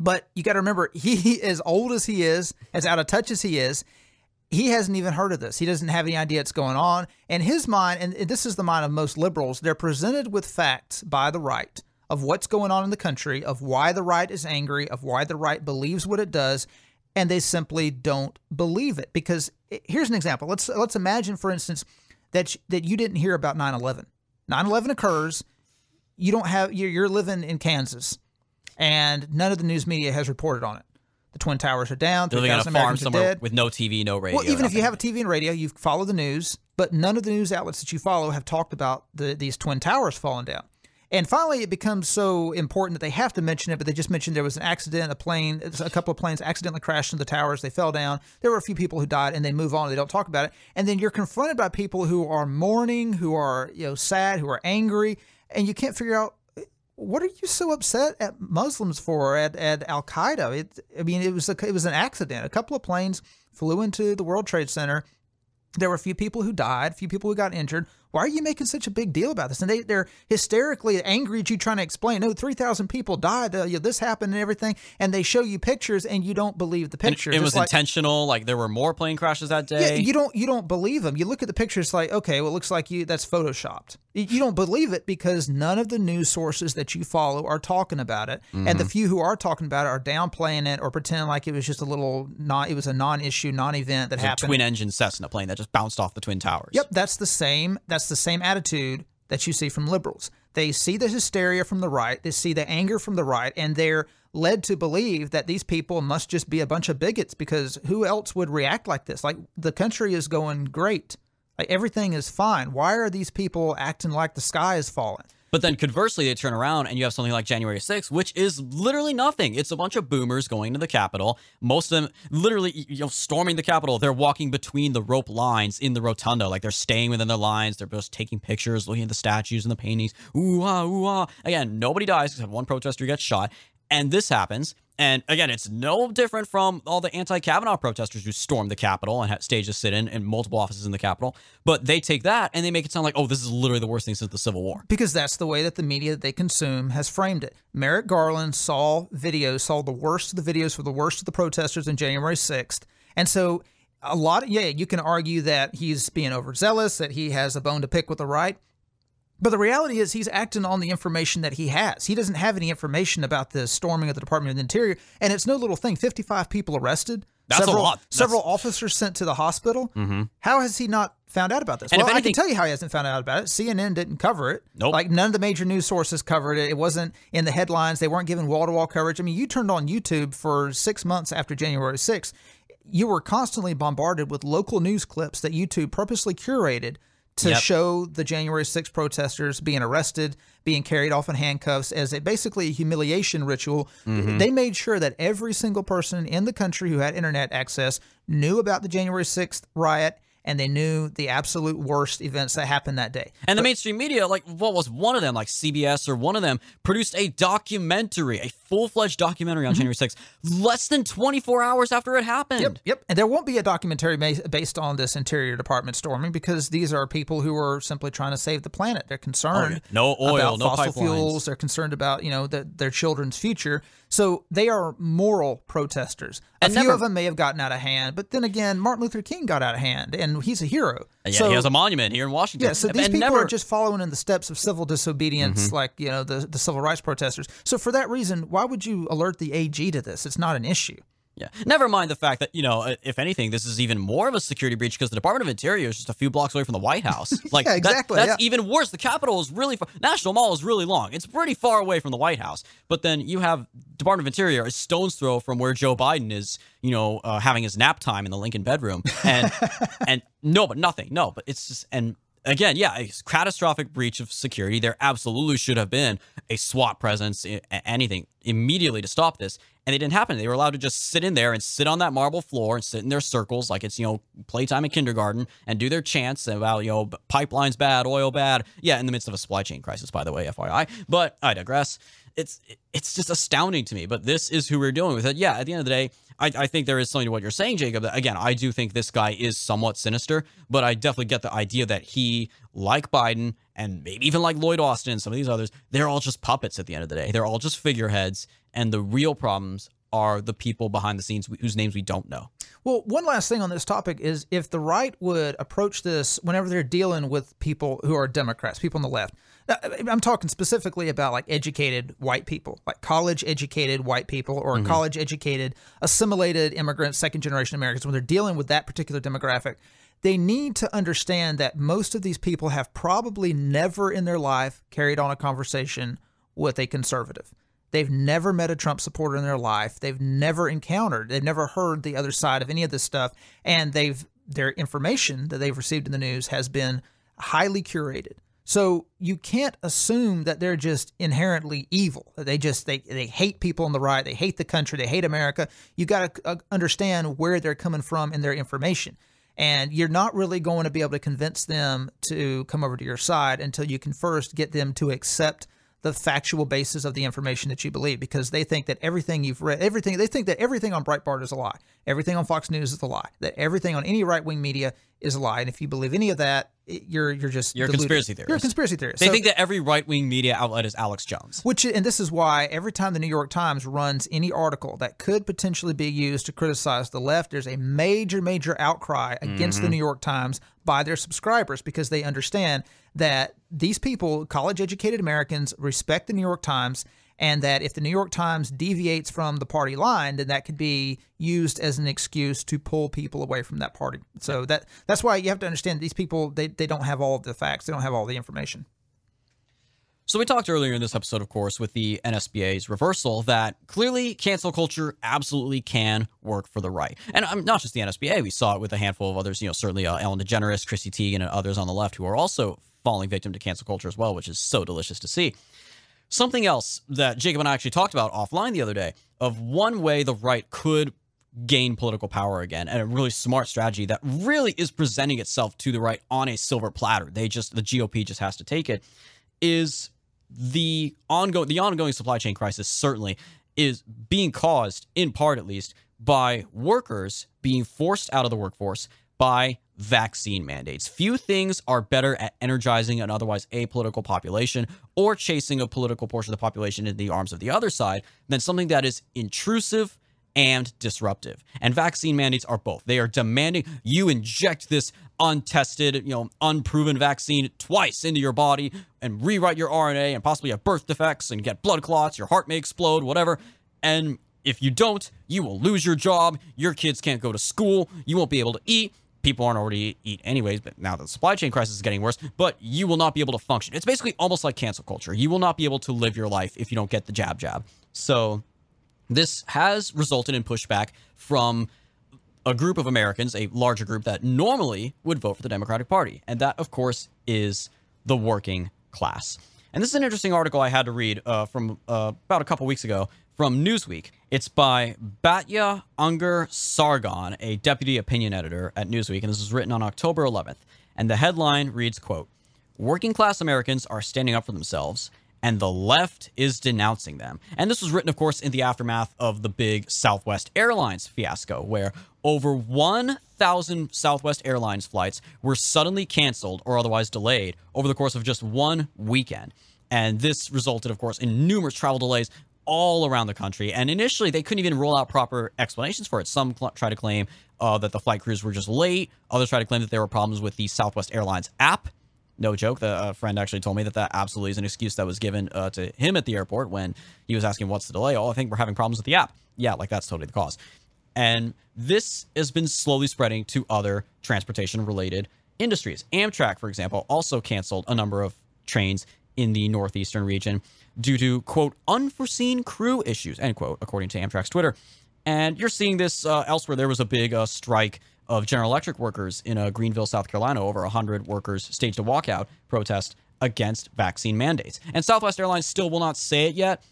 Speaker 2: But you got to remember, he as old as he is, as out of touch as he is, he hasn't even heard of this. He doesn't have any idea what's going on. And his mind, and this is the mind of most liberals, they're presented with facts by the right of what's going on in the country, of why the right is angry, of why the right believes what it does, and they simply don't believe it. Because eh, here's an example. Let's let's imagine, for instance, that that you didn't hear about 9/11. 9/11 occurs. You don't have you're, you're living in Kansas, and none of the news media has reported on it. The twin towers are down.
Speaker 1: They're living on a farm somewhere with no TV, no radio.
Speaker 2: Well, even if you have a TV and radio, you follow the news, but but none of the news outlets that you follow have talked about the, these twin towers falling down. And finally, it becomes so important that they have to mention it, but they just mentioned there was an accident, a plane, a couple of planes accidentally crashed into the towers. They fell down. There were a few people who died, and they move on. They don't talk about it. And then you're confronted by people who are mourning, who are you know sad, who are angry, and you can't figure out what are you so upset at Muslims for at, at Al Qaeda? It, I mean, it was a, it was an accident. A couple of planes flew into the World Trade Center. There were a few people who died, a few people who got injured why are you making such a big deal about this? And they, they're hysterically angry at you trying to explain, no, 3,000 people died, uh, this happened and everything. And they show you pictures and you don't believe the pictures.
Speaker 1: And it was
Speaker 2: like,
Speaker 1: intentional. Like there were more plane crashes that day.
Speaker 2: Yeah, you don't, you don't believe them. You look at the pictures like, okay, well, it looks like you, that's Photoshopped. You don't believe it because none of the news sources that you follow are talking about it. Mm-hmm. And the few who are talking about it are downplaying it or pretending like it was just a little, not, it was a non issue, non event that happened.
Speaker 1: twin engine Cessna plane that just bounced off the Twin Towers.
Speaker 2: Yep. That's the same, that's the same attitude that you see from liberals. They see the hysteria from the right, they see the anger from the right, and they're led to believe that these people must just be a bunch of bigots because who else would react like this? Like the country is going great. Like everything is fine. Why are these people acting like the sky is falling?
Speaker 1: But then conversely, they turn around and you have something like January 6th, which is literally nothing. It's a bunch of boomers going to the Capitol. Most of them literally, you know, storming the Capitol. They're walking between the rope lines in the rotunda. Like they're staying within their lines. They're just taking pictures, looking at the statues and the paintings. Ooh, ah, ooh, ah. Again, nobody dies except one protester gets shot. And this happens. And again, it's no different from all the anti Kavanaugh protesters who stormed the Capitol and staged a sit in in multiple offices in the Capitol. But they take that and they make it sound like, oh, this is literally the worst thing since the Civil War.
Speaker 2: Because that's the way that the media that they consume has framed it. Merrick Garland saw videos, saw the worst of the videos for the worst of the protesters on January 6th. And so a lot of, yeah, you can argue that he's being overzealous, that he has a bone to pick with the right. But the reality is, he's acting on the information that he has. He doesn't have any information about the storming of the Department of the Interior, and it's no little thing. Fifty-five people arrested.
Speaker 1: That's
Speaker 2: several,
Speaker 1: a lot. That's...
Speaker 2: Several officers sent to the hospital.
Speaker 1: Mm-hmm.
Speaker 2: How has he not found out about this?
Speaker 1: And
Speaker 2: well,
Speaker 1: anything...
Speaker 2: I can tell you how he hasn't found out about it. CNN didn't cover it.
Speaker 1: Nope.
Speaker 2: Like none of the major news sources covered it. It wasn't in the headlines. They weren't giving wall-to-wall coverage. I mean, you turned on YouTube for six months after January 6th. You were constantly bombarded with local news clips that YouTube purposely curated to yep. show the January 6 protesters being arrested, being carried off in handcuffs as a basically a humiliation ritual. Mm-hmm. They made sure that every single person in the country who had internet access knew about the January 6th riot and they knew the absolute worst events that happened that day.
Speaker 1: And but, the mainstream media, like what was one of them, like CBS or one of them, produced a documentary, a full fledged documentary on mm-hmm. January 6th, less than 24 hours after it happened.
Speaker 2: Yep, yep. And there won't be a documentary based on this Interior Department storming because these are people who are simply trying to save the planet. They're concerned
Speaker 1: oh, yeah. no oil,
Speaker 2: about
Speaker 1: no
Speaker 2: fossil
Speaker 1: pipelines.
Speaker 2: fuels. They're concerned about you know the, their children's future. So they are moral protesters. A and few never, of them may have gotten out of hand, but then again, Martin Luther King got out of hand, and he's a hero.
Speaker 1: Yeah,
Speaker 2: so,
Speaker 1: he has a monument here in Washington.
Speaker 2: Yeah, so these and people never, are just following in the steps of civil disobedience, mm-hmm. like you know the the civil rights protesters. So for that reason, why would you alert the AG to this? It's not an issue.
Speaker 1: Yeah. Never mind the fact that, you know, uh, if anything, this is even more of a security breach because the Department of Interior is just a few blocks away from the White House. [LAUGHS]
Speaker 2: Like, yeah, exactly.
Speaker 1: That, that's
Speaker 2: yeah.
Speaker 1: even worse. The Capitol is really far. National Mall is really long. It's pretty far away from the White House. But then you have Department of Interior a stone's throw from where Joe Biden is, you know, uh, having his nap time in the Lincoln bedroom. And, [LAUGHS] and no, but nothing. No, but it's just, and again, yeah, a catastrophic breach of security. There absolutely should have been a SWAT presence, anything immediately to stop this. And it didn't happen. They were allowed to just sit in there and sit on that marble floor and sit in their circles like it's, you know, playtime in kindergarten and do their chants about, you know, pipelines bad, oil bad. Yeah, in the midst of a supply chain crisis, by the way, FYI. But I digress. It's it's just astounding to me. But this is who we're dealing with. Yeah, at the end of the day, I, I think there is something to what you're saying, Jacob. Again, I do think this guy is somewhat sinister, but I definitely get the idea that he, like Biden and maybe even like Lloyd Austin and some of these others, they're all just puppets at the end of the day. They're all just figureheads, and the real problems are the people behind the scenes whose names we don't know.
Speaker 2: Well, one last thing on this topic is if the right would approach this whenever they're dealing with people who are Democrats, people on the left. I'm talking specifically about like educated white people, like college educated white people or mm-hmm. college educated assimilated immigrants, second generation Americans, when they're dealing with that particular demographic, they need to understand that most of these people have probably never in their life carried on a conversation with a conservative. They've never met a Trump supporter in their life. They've never encountered, they've never heard the other side of any of this stuff. And they've their information that they've received in the news has been highly curated. So you can't assume that they're just inherently evil. They just they they hate people on the right, they hate the country, they hate America. You got to uh, understand where they're coming from in their information. And you're not really going to be able to convince them to come over to your side until you can first get them to accept the factual basis of the information that you believe because they think that everything you've read, everything, they think that everything on Breitbart is a lie. Everything on Fox News is a lie. That everything on any right wing media is a lie. And if you believe any of that, you're you're just
Speaker 1: you're a conspiracy theorist.
Speaker 2: You're a conspiracy theorist.
Speaker 1: They
Speaker 2: So-
Speaker 1: think that every right wing media outlet is Alex Jones.
Speaker 2: which and this is why every time the New York Times runs any article that could potentially be used to criticize the left, there's a major, major outcry against the mm-hmm. New York Times by their subscribers because they understand that these people, college educated Americans, respect the New York Times and that if the New York Times deviates from the party line, then that could be used as an excuse to pull people away from that party. So that that's why you have to understand these people they, they don't have all of the facts, they don't have all the information.
Speaker 1: So we talked earlier in this episode, of course, with the NSBA's reversal that clearly cancel culture absolutely can work for the right, and um, not just the NSBA. We saw it with a handful of others. You know, certainly uh, Ellen DeGeneres, Chrissy Teigen, and others on the left who are also falling victim to cancel culture as well, which is so delicious to see. Something else that Jacob and I actually talked about offline the other day of one way the right could gain political power again and a really smart strategy that really is presenting itself to the right on a silver platter. They just the GOP just has to take it is the ongoing the ongoing supply chain crisis certainly is being caused in part at least by workers being forced out of the workforce by vaccine mandates. Few things are better at energizing an otherwise apolitical population or chasing a political portion of the population in the arms of the other side than something that is intrusive and disruptive. And vaccine mandates are both. They are demanding you inject this untested, you know, unproven vaccine twice into your body and rewrite your RNA and possibly have birth defects and get blood clots, your heart may explode, whatever. And if you don't, you will lose your job, your kids can't go to school, you won't be able to eat. People aren't already eat anyways, but now the supply chain crisis is getting worse, but you will not be able to function. It's basically almost like cancel culture. You will not be able to live your life if you don't get the jab jab. So this has resulted in pushback from a group of Americans, a larger group that normally would vote for the Democratic Party. And that, of course, is the working class. And this is an interesting article I had to read uh, from uh, about a couple weeks ago from Newsweek. It's by Batya Ungar Sargon, a deputy opinion editor at Newsweek, and this was written on October 11th. And the headline reads, quote, Working class Americans are standing up for themselves and the left is denouncing them. And this was written, of course, in the aftermath of the big Southwest Airlines fiasco, where over 1,000 Southwest Airlines flights were suddenly canceled or otherwise delayed over the course of just one weekend. And this resulted, of course, in numerous travel delays all around the country. And initially, they couldn't even roll out proper explanations for it. Some cl- try to claim uh, that the flight crews were just late. Others try to claim that there were problems with the Southwest Airlines app. No joke. The uh, friend actually told me that that absolutely is an excuse that was given uh, to him at the airport when he was asking what's the delay. Oh, I think we're having problems with the app. Yeah, like that's totally the cause. And this has been slowly spreading to other transportation related industries. Amtrak, for example, also canceled a number of trains in the northeastern region due to quote unforeseen crew issues end quote according to Amtrak's Twitter. And you're seeing this uh, elsewhere. There was a big uh, strike of General Electric workers in uh, Greenville, South Carolina. Over 100 workers staged a walkout protest against vaccine mandates. And Southwest Airlines still will not say it yet,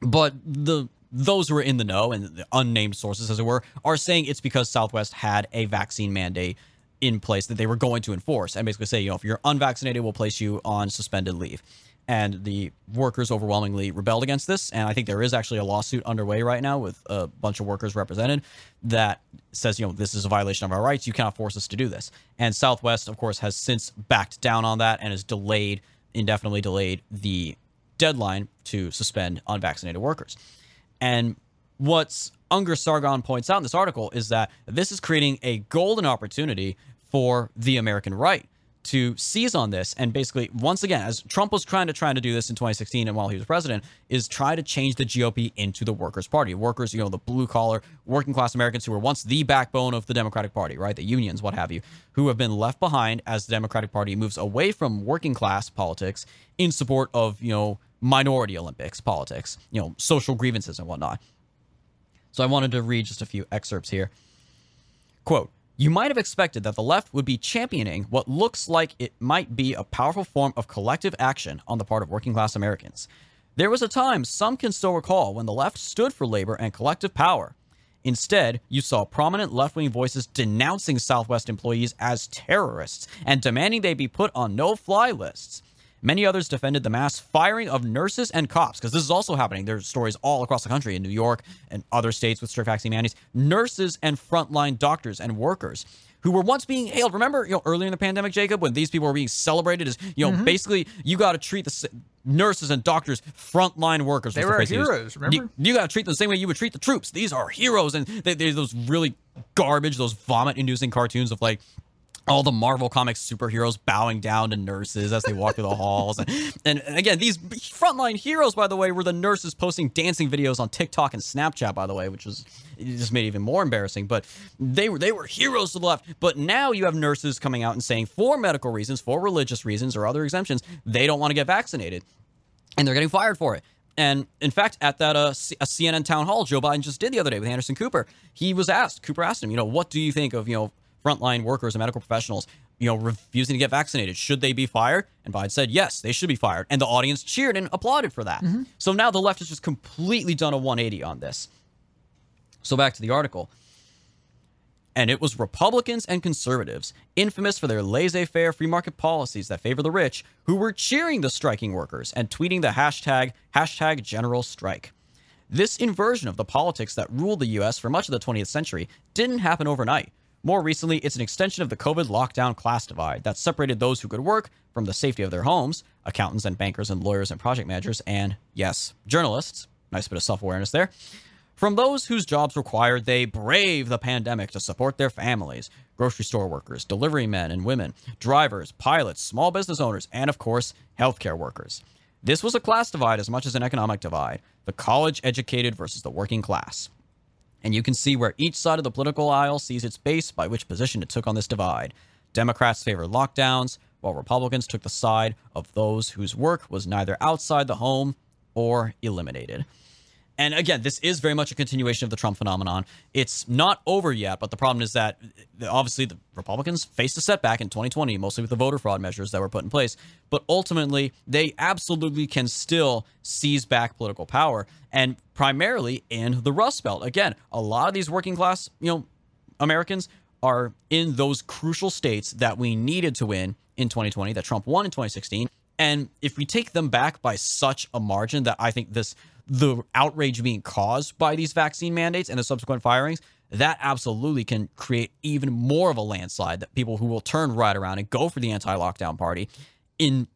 Speaker 1: but the those who are in the know and the unnamed sources, as it were, are saying it's because Southwest had a vaccine mandate in place that they were going to enforce and basically say, you know, if you're unvaccinated, we'll place you on suspended leave. And the workers overwhelmingly rebelled against this. And I think there is actually a lawsuit underway right now with a bunch of workers represented that says, you know, this is a violation of our rights. You cannot force us to do this. And Southwest, of course, has since backed down on that and has delayed, indefinitely delayed the deadline to suspend unvaccinated workers. And what's Ungar Sargon points out in this article is that this is creating a golden opportunity for the American right to seize on this and basically once again as Trump was trying to try to do this in 2016 and while he was president is try to change the GOP into the workers party. Workers you know the blue collar working class Americans who were once the backbone of the Democratic Party right? The unions what have you who have been left behind as the Democratic Party moves away from working class politics in support of you know minority Olympics politics you know social grievances and whatnot. So I wanted to read just a few excerpts here. Quote You might have expected that the left would be championing what looks like it might be a powerful form of collective action on the part of working class Americans. There was a time some can still recall when the left stood for labor and collective power. Instead, you saw prominent left wing voices denouncing Southwest employees as terrorists and demanding they be put on no fly lists. Many others defended the mass firing of nurses and cops, because this is also happening. There's stories all across the country in New York and other states with strict vaccine mandates. Nurses and frontline doctors and workers who were once being hailed. Remember, you know, earlier in the pandemic, Jacob, when these people were being celebrated as, you know, mm-hmm. basically you got to treat the nurses and doctors frontline workers.
Speaker 2: They
Speaker 1: the
Speaker 2: were heroes, remember?
Speaker 1: You, got to treat them the same way you would treat the troops. These are heroes, and they, they're those really garbage, those vomit-inducing cartoons of like all the Marvel Comics superheroes bowing down to nurses as they walk through the halls. And, [LAUGHS] and, again, these frontline heroes, by the way, were the nurses posting dancing videos on TikTok and Snapchat, by the way, which was just made even more embarrassing. But they were they were heroes to the left. But now you have nurses coming out and saying for medical reasons, for religious reasons, or other exemptions, they don't want to get vaccinated, and they're getting fired for it. And in fact, at that uh, C- CNN town hall Joe Biden just did the other day with Anderson Cooper, he was asked. Cooper asked him, you know, what do you think of you know frontline workers and medical professionals, you know, refusing to get vaccinated? Should they be fired? And Biden said, yes, they should be fired. And the audience cheered and applauded for that. Mm-hmm. So now the left has just completely done a 180 on this. So back to the article. And it was Republicans and conservatives, infamous for their laissez faire free market policies that favor the rich, who were cheering the striking workers and tweeting the hashtag, hashtag general strike. This inversion of the politics that ruled the US for much of the 20th century didn't happen overnight. More recently, it's an extension of the COVID lockdown class divide that separated those who could work from the safety of their homes, accountants and bankers and lawyers and project managers, and yes, journalists. Nice bit of self awareness there. From those whose jobs required they brave the pandemic to support their families grocery store workers, delivery men and women, drivers, pilots, small business owners, and of course, healthcare workers. This was a class divide as much as an economic divide the college educated versus the working class. And you can see where each side of the political aisle sees its base by which position it took on this divide. Democrats favored lockdowns, while Republicans took the side of those whose work was neither outside the home or eliminated. And again, this is very much a continuation of the Trump phenomenon. It's not over yet, but the problem is that obviously the Republicans faced a setback in 2020, mostly with the voter fraud measures that were put in place. But ultimately, they absolutely can still seize back political power, and primarily in the Rust Belt. Again, a lot of these working class, you know, Americans are in those crucial states that we needed to win in 2020, that Trump won in 2016. And if we take them back by such a margin that I think this the outrage being caused by these vaccine mandates and the subsequent firings, that absolutely can create even more of a landslide that people who will turn right around and go for the anti-lockdown party in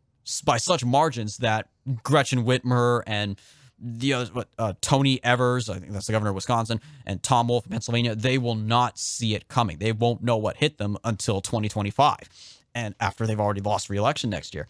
Speaker 1: by such margins that Gretchen Whitmer and the what, uh, Tony Evers, I think that's the governor of Wisconsin, and Tom Wolf of Pennsylvania, they will not see it coming. They won't know what hit them until 2025, and after they've already lost re-election next year.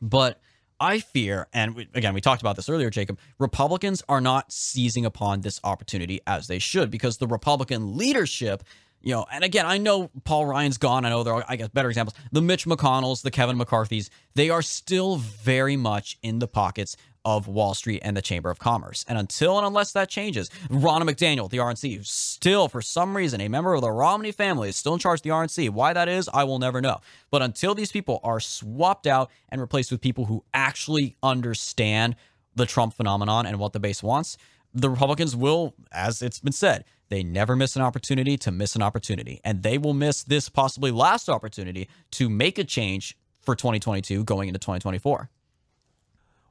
Speaker 1: But I fear, and we, again, we talked about this earlier, Jacob, Republicans are not seizing upon this opportunity as they should because the Republican leadership, you know, and again, I know Paul Ryan's gone. I know there are, I guess, better examples. The Mitch McConnells, the Kevin McCarthy's, they are still very much in the pockets of Wall Street and the Chamber of Commerce. And until and unless that changes, Ronna McDaniel, the RNC, still, for some reason, a member of the Romney family, is still in charge of the RNC. Why that is, I will never know. But until these people are swapped out and replaced with people who actually understand the Trump phenomenon and what the base wants, the Republicans will, as it's been said, they never miss an opportunity to miss an opportunity. And they will miss this possibly last opportunity to make a change for 2022 going into 2024.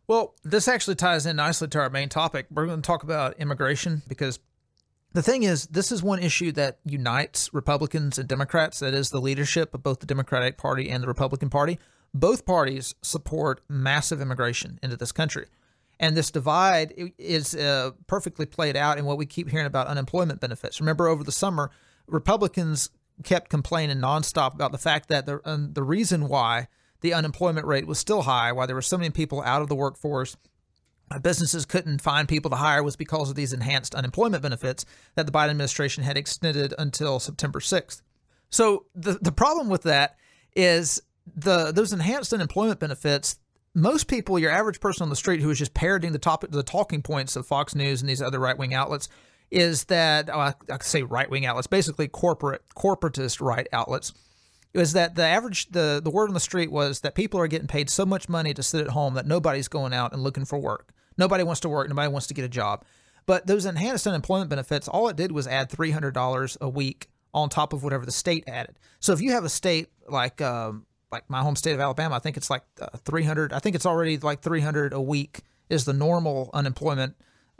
Speaker 2: Well, this actually ties in nicely to our main topic. We're going to talk about immigration because the thing is, this is one issue that unites Republicans and Democrats. That is the leadership of both the Democratic Party and the Republican Party. Both parties support massive immigration into this country. And this divide is uh, perfectly played out in what we keep hearing about unemployment benefits. Remember, over the summer, Republicans kept complaining nonstop about the fact that the, um, the reason why the unemployment rate was still high, why there were so many people out of the workforce, uh, businesses couldn't find people to hire was because of these enhanced unemployment benefits that the Biden administration had extended until September 6th. So the the problem with that is the those enhanced unemployment benefits most people, your average person on the street who is just parroting the topic, the talking points of Fox News and these other right wing outlets, is that oh, I, I say right wing outlets, basically corporate corporatist right outlets, is that the average the the word on the street was that people are getting paid so much money to sit at home that nobody's going out and looking for work. Nobody wants to work. Nobody wants to get a job. But those enhanced unemployment benefits, all it did was add three hundred dollars a week on top of whatever the state added. So if you have a state like um, like my home state of Alabama, I think it's like uh, three hundred. I think it's already like three hundred a week is the normal unemployment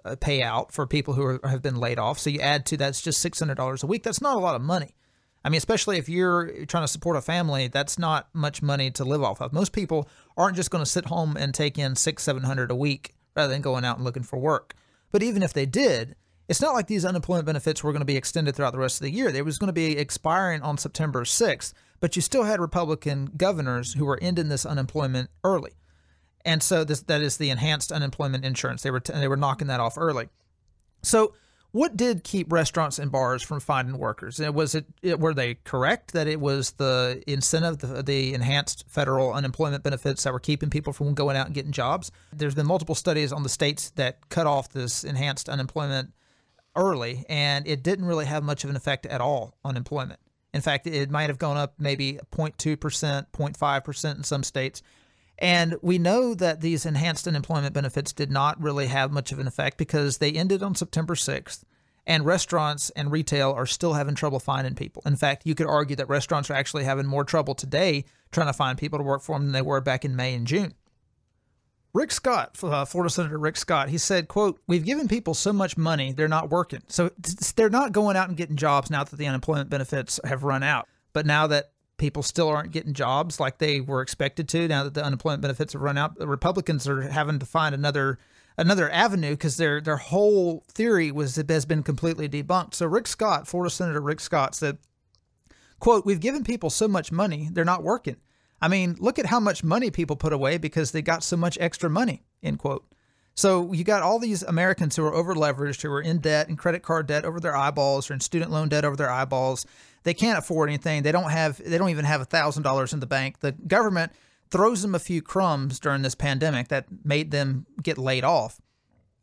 Speaker 2: uh, payout for people who are, have been laid off. So you add to that's just six hundred dollars a week. That's not a lot of money. I mean, especially if you're trying to support a family, that's not much money to live off of. Most people aren't just going to sit home and take in six, seven hundred a week rather than going out and looking for work. But even if they did, it's not like these unemployment benefits were going to be extended throughout the rest of the year. They was going to be expiring on September 6th, but you still had Republican governors who were ending this unemployment early. And so this that is the enhanced unemployment insurance. They were t- they were knocking that off early. So what did keep restaurants and bars from finding workers? Was it, it were they correct that it was the incentive, the, the, enhanced federal unemployment benefits that were keeping people from going out and getting jobs? There's been multiple studies on the states that cut off this enhanced unemployment early, and it didn't really have much of an effect at all on employment. In fact, it might have gone up maybe 0.2%, 0.5% in some states. And we know that these enhanced unemployment benefits did not really have much of an effect because they ended on September 6th, and restaurants and retail are still having trouble finding people. In fact, you could argue that restaurants are actually having more trouble today trying to find people to work for them than they were back in May and June. Rick Scott, uh, Florida Senator Rick Scott, he said, quote, we've given people so much money, they're not working. So they're not going out and getting jobs now that the unemployment benefits have run out. But now that people still aren't getting jobs like they were expected to, now that the unemployment benefits have run out, the Republicans are having to find another another avenue because their their whole theory was has been completely debunked. So Rick Scott, Florida Senator Rick Scott said, quote, we've given people so much money, they're not working. I mean, look at how much money people put away because they got so much extra money, end quote. So you got all these Americans who are over leveraged, who are in debt and credit card debt over their eyeballs or in student loan debt over their eyeballs. They can't afford anything. They don't have they don't even have a thousand dollars in the bank. The government throws them a few crumbs during this pandemic that made them get laid off.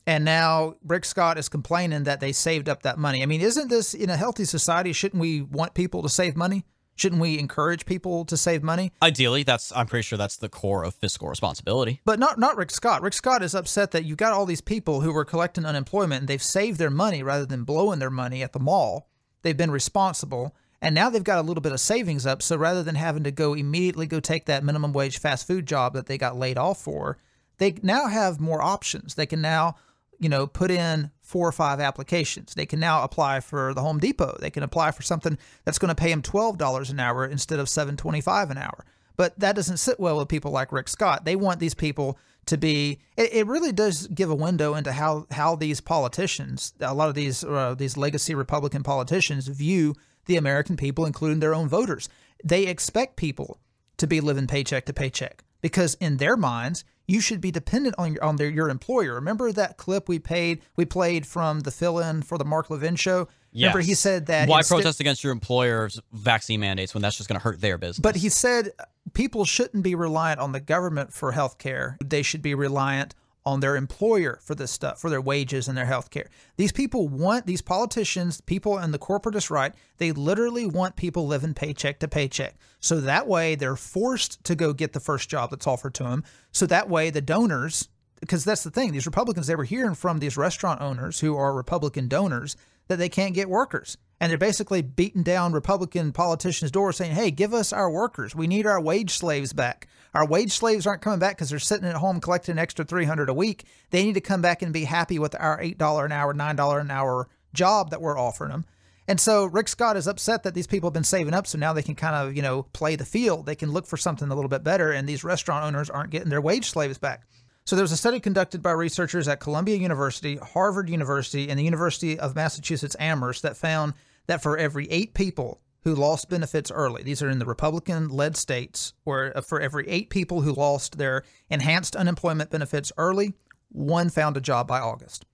Speaker 2: And now Rick Scott is complaining that they saved up that money. I mean, isn't this in a healthy society? Shouldn't we want people to save money? Shouldn't we encourage people to save money?
Speaker 1: Ideally, that's I'm pretty sure that's the core of fiscal responsibility.
Speaker 2: But not not Rick Scott. Rick Scott is upset that you got all these people who were collecting unemployment and they've saved their money rather than blowing their money at the mall. They've been responsible and now they've got a little bit of savings up. So rather than having to go immediately go take that minimum wage fast food job that they got laid off for, they now have more options. They can now you know, put in four or five applications. They can now apply for the Home Depot. They can apply for something that's going to pay them $12 an hour instead of $7.25 an hour. But that doesn't sit well with people like Rick Scott. They want these people to be. It, it really does give a window into how how these politicians, a lot of these uh, these legacy Republican politicians, view the American people, including their own voters. They expect people to be living paycheck to paycheck because in their minds you should be dependent on your on their, your employer. Remember that clip we paid we played from the fill-in for the Mark Levin show?
Speaker 1: Yes.
Speaker 2: Remember he said that
Speaker 1: why protest against your employer's vaccine mandates when that's just going to hurt their business?
Speaker 2: But he said people shouldn't be reliant on the government for health care. They should be reliant on their employer for this stuff, for their wages and their health care. These people want, these politicians, people in the corporatist right, they literally want people living paycheck to paycheck. So that way they're forced to go get the first job that's offered to them. So that way the donors, because that's the thing, these Republicans, they were hearing from these restaurant owners who are Republican donors that they can't get workers. And they're basically beating down Republican politicians' doors saying, hey, give us our workers. We need our wage slaves back. Our wage slaves aren't coming back because they're sitting at home collecting an extra 300 a week. They need to come back and be happy with our $8 an hour, $9 an hour job that we're offering them. And so Rick Scott is upset that these people have been saving up, so now they can kind of, you know, play the field. They can look for something a little bit better, and these restaurant owners aren't getting their wage slaves back. So there was a study conducted by researchers at Columbia University, Harvard University, and the University of Massachusetts Amherst that found that for every eight people who lost benefits early. These are in the Republican led states, where uh, for every eight people who lost their enhanced unemployment benefits early, one found a job by August.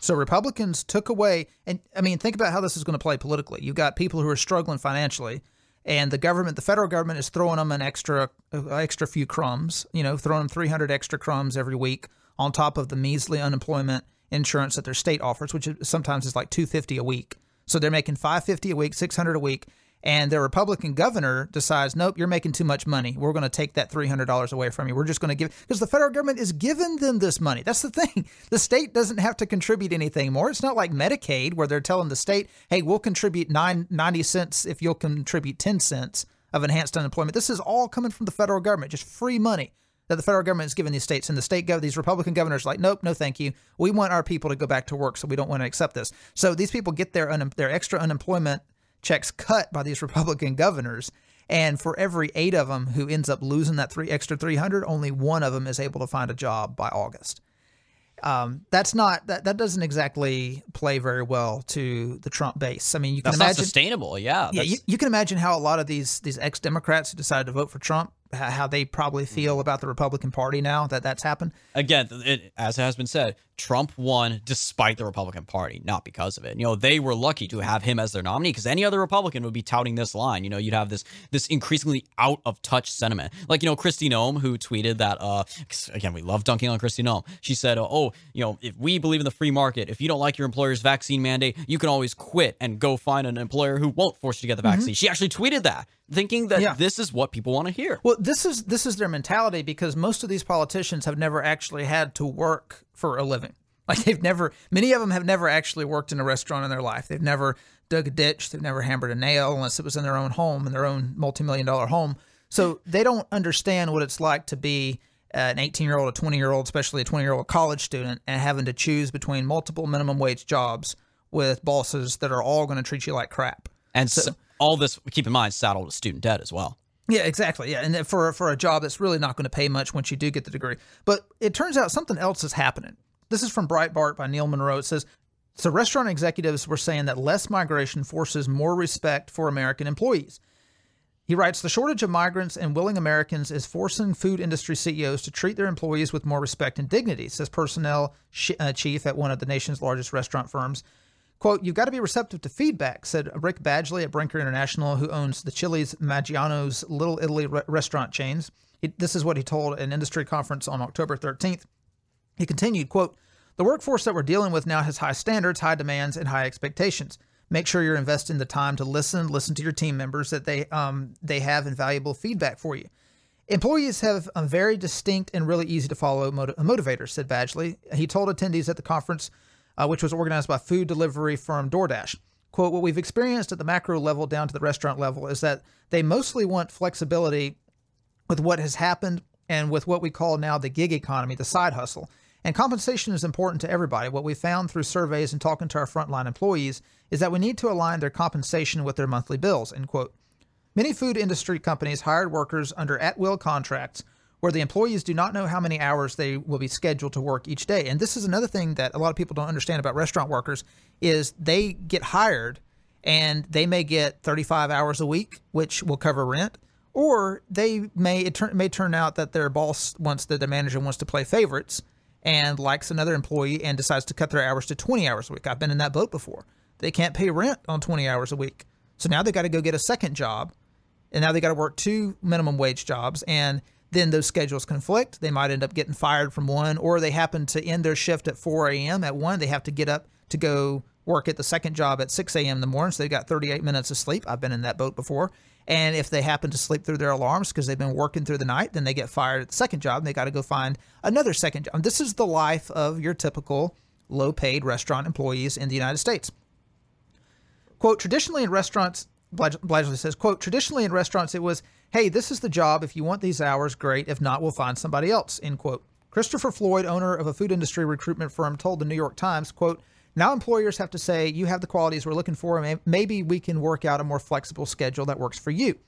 Speaker 2: So Republicans took away, and I mean, think about how this is going to play politically. You've got people who are struggling financially, and the government, the federal government, is throwing them an extra, uh, extra few crumbs. You know, throwing them 300 extra crumbs every week on top of the measly unemployment insurance that their state offers, which sometimes is like 250 a week. So they're making 550 a week, 600 a week, and their Republican governor decides, nope, you're making too much money. We're going to take that $300 away from you. We're just going to give because the federal government is giving them this money. That's the thing. The state doesn't have to contribute anything more. It's not like Medicaid where they're telling the state, hey, we'll contribute nine, 90 cents if you'll contribute 10 cents of enhanced unemployment. This is all coming from the federal government, just free money that the federal government is giving these states. And the state gov, these Republican governors, are like, nope, no, thank you. We want our people to go back to work, so we don't want to accept this. So these people get their un- their extra unemployment checks cut by these [LAUGHS] Republican governors. And for every eight of them who ends up losing that three extra 300, only one of them is able to find a job by August. Um, that's not that that doesn't exactly play very well to the Trump base. I mean, you can
Speaker 1: That's
Speaker 2: imagine
Speaker 1: not sustainable. Yeah.
Speaker 2: yeah, you, you can imagine how a lot of these these ex Democrats who decided to vote for Trump, how they probably mm-hmm. feel about the Republican Party now that that's happened.
Speaker 1: again, it, as has been said, Trump won despite the Republican Party, not because of it. You know, they were lucky to have him as their nominee because any other Republican would be touting this line. You know, you'd have this this increasingly out of touch sentiment, like you know Kristi Noem who tweeted that. Uh, again, we love dunking on Kristi Noem. She said, uh, "Oh, you know, if we believe in the free market, if you don't like your employer's vaccine mandate, you can always quit and go find an employer who won't force you to get the mm-hmm. vaccine." She actually tweeted that, thinking that
Speaker 2: Yeah.
Speaker 1: this is what people want to hear.
Speaker 2: Well, this is this is their mentality because most of these politicians have never actually had to work for a living. Like they've never, many of them have never actually worked in a restaurant in their life. They've never dug a ditch. They've never hammered a nail unless it was in their own home, in their own multi-million dollar home. So they don't understand what it's like to be an 18 year old, a 20 year old, especially a 20 year old college student, and having to choose between multiple minimum wage jobs with bosses that are all going to treat you like crap.
Speaker 1: And so, all this, keep in mind, saddled with student debt as well.
Speaker 2: Yeah, exactly. Yeah, and for for a job that's really not going to pay much once you do get the degree. But it turns out something else is happening. This is from Breitbart by Neil Munro. It says so restaurant executives were saying that less migration forces more respect for American employees. He writes the shortage of migrants and willing Americans is forcing food industry CEOs to treat their employees with more respect and dignity, says personnel uh, chief at one of the nation's largest restaurant firms. Quote, you've got to be receptive to feedback, said Rick Badgley at Brinker International, who owns the Chili's Maggiano's Little Italy re- restaurant chains. He, this is what he told an industry conference on October 13th. He continued, quote, the workforce that we're dealing with now has high standards, high demands, and high expectations. Make sure you're investing the time to listen, listen to your team members that they um, they have invaluable feedback for you. Employees have a very distinct and really easy to follow motiv- said Badgley. He told attendees at the conference, uh, which was organized by food delivery firm DoorDash, quote, what we've experienced at the macro level down to the restaurant level is that they mostly want flexibility with what has happened and with what we call now the gig economy, the side hustle. And compensation is important to everybody. What we found through surveys and talking to our frontline employees is that we need to align their compensation with their monthly bills, end quote. Many food industry companies hired workers under at will contracts where the employees do not know how many hours they will be scheduled to work each day. And this is another thing that a lot of people don't understand about restaurant workers is they get hired and they may get 35 hours a week, which will cover rent, or they may it turn, may turn out that their boss wants that their manager wants to play favorites and likes another employee and decides to cut their hours to 20 hours a week. I've been in that boat before. They can't pay rent on 20 hours a week. So now they got to go get a second job and now they got to work two minimum wage jobs and then those schedules conflict they might end up getting fired from one or they happen to end their shift at 4 a.m at one they have to get up to go work at the second job at 6 a.m in the morning so they've got 38 minutes of sleep i've been in that boat before and if they happen to sleep through their alarms because they've been working through the night then they get fired at the second job and they got to go find another second job this is the life of your typical low paid restaurant employees in the united states quote traditionally in restaurants Badgley says, quote, traditionally in restaurants it was, hey, this is the job. If you want these hours, great. If not, we'll find somebody else, end quote. Christopher Floyd, owner of a food industry recruitment firm, told the New York Times, quote, now employers have to say, you have the qualities we're looking for, and maybe we can work out a more flexible schedule that works for you.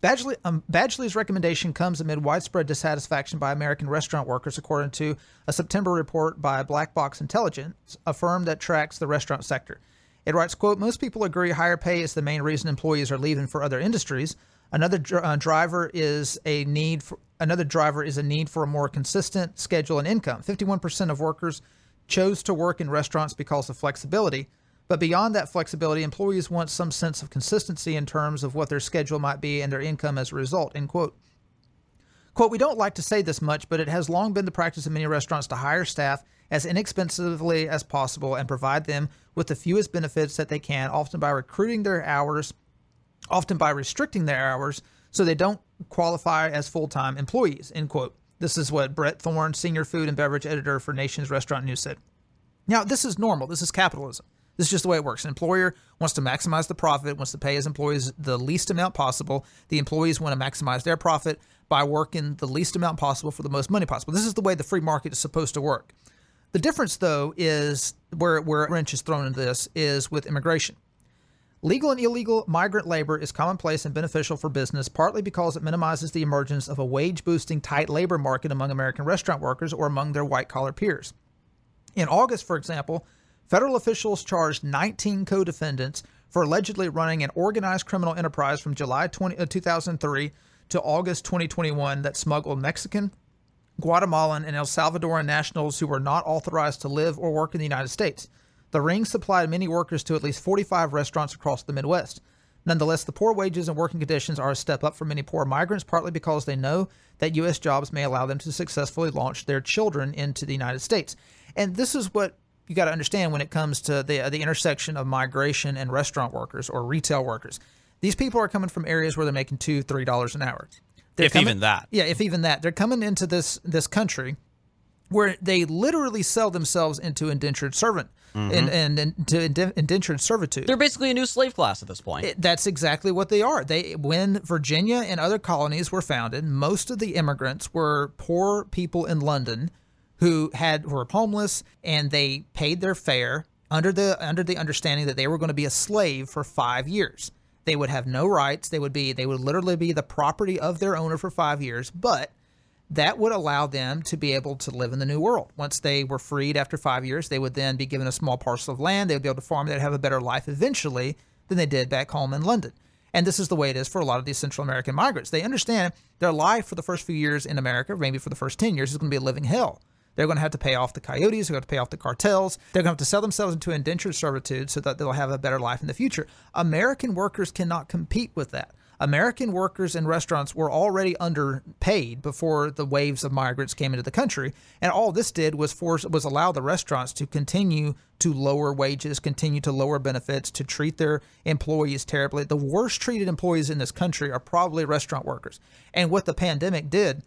Speaker 2: Badgley, um, Badgley's recommendation comes amid widespread dissatisfaction by American restaurant workers, according to a September report by Black Box Intelligence, a firm that tracks the restaurant sector. It writes, quote, most people agree higher pay is the main reason employees are leaving for other industries. Another dr- uh, driver is a need for another driver is a need for a more consistent schedule and income. 51% of workers chose to work in restaurants because of flexibility, but beyond that flexibility, employees want some sense of consistency in terms of what their schedule might be and their income as a result, end quote. Quote, we don't like to say this much, but it has long been the practice of many restaurants to hire staff as inexpensively as possible and provide them with the fewest benefits that they can, often by recruiting their hours, often by restricting their hours so they don't qualify as full-time employees, end quote. This is what Bret Thorn, senior food and beverage editor for Nation's Restaurant News said. Now, this is normal. This is capitalism. This is just the way it works. An employer wants to maximize the profit, wants to pay his employees the least amount possible. The employees want to maximize their profit by working the least amount possible for the most money possible. This is the way the free market is supposed to work. The difference, though, is where where a wrench is thrown into this is with immigration. Legal and illegal migrant labor is commonplace and beneficial for business, partly because it minimizes the emergence of a wage boosting tight labor market among American restaurant workers or among their white collar peers. In August, for example, federal officials charged 19 co defendants for allegedly running an organized criminal enterprise from July 20, uh, 2003 to August 2021 that smuggled Mexican, Guatemalan, and El Salvadoran nationals who were not authorized to live or work in the United States. The ring supplied many workers to at least 45 restaurants across the Midwest. Nonetheless, the poor wages and working conditions are a step up for many poor migrants, partly because they know that U.S. jobs may allow them to successfully launch their children into the United States. And this is what you got to understand when it comes to the the intersection of migration and restaurant workers or retail workers. These people are coming from areas where they're making two, three dollars an hour. They're
Speaker 1: If
Speaker 2: coming-
Speaker 1: even that.
Speaker 2: Yeah, if even that. They're coming into this this country where they literally sell themselves into indentured servant and, and, and to indentured servitude.
Speaker 1: They're basically a new slave class at this point.
Speaker 2: It- That's exactly what they are. They when Virginia and other colonies were founded, most of the immigrants were poor people in London who had were homeless and they paid their fare under the under the understanding that they were going to be a slave for 5 years. They would have no rights. They would be they would literally be the property of their owner for 5 years, but that would allow them to be able to live in the new world. Once they were freed after five years, they would then be given a small parcel of land. They would be able to farm. They'd have a better life eventually than they did back home in London. And this is the way it is for a lot of these Central American migrants. They understand their life for the first few years in America, maybe for the first 10 years, is going to be a living hell. They're going to have to pay off the coyotes. They're going to pay off the cartels. They're going to have to sell themselves into indentured servitude so that they'll have a better life in the future. American workers cannot compete with that. American workers in restaurants were already underpaid before the waves of migrants came into the country, and all this did was force was allow the restaurants to continue to lower wages, continue to lower benefits, to treat their employees terribly. The worst treated employees in this country are probably restaurant workers. And what the pandemic did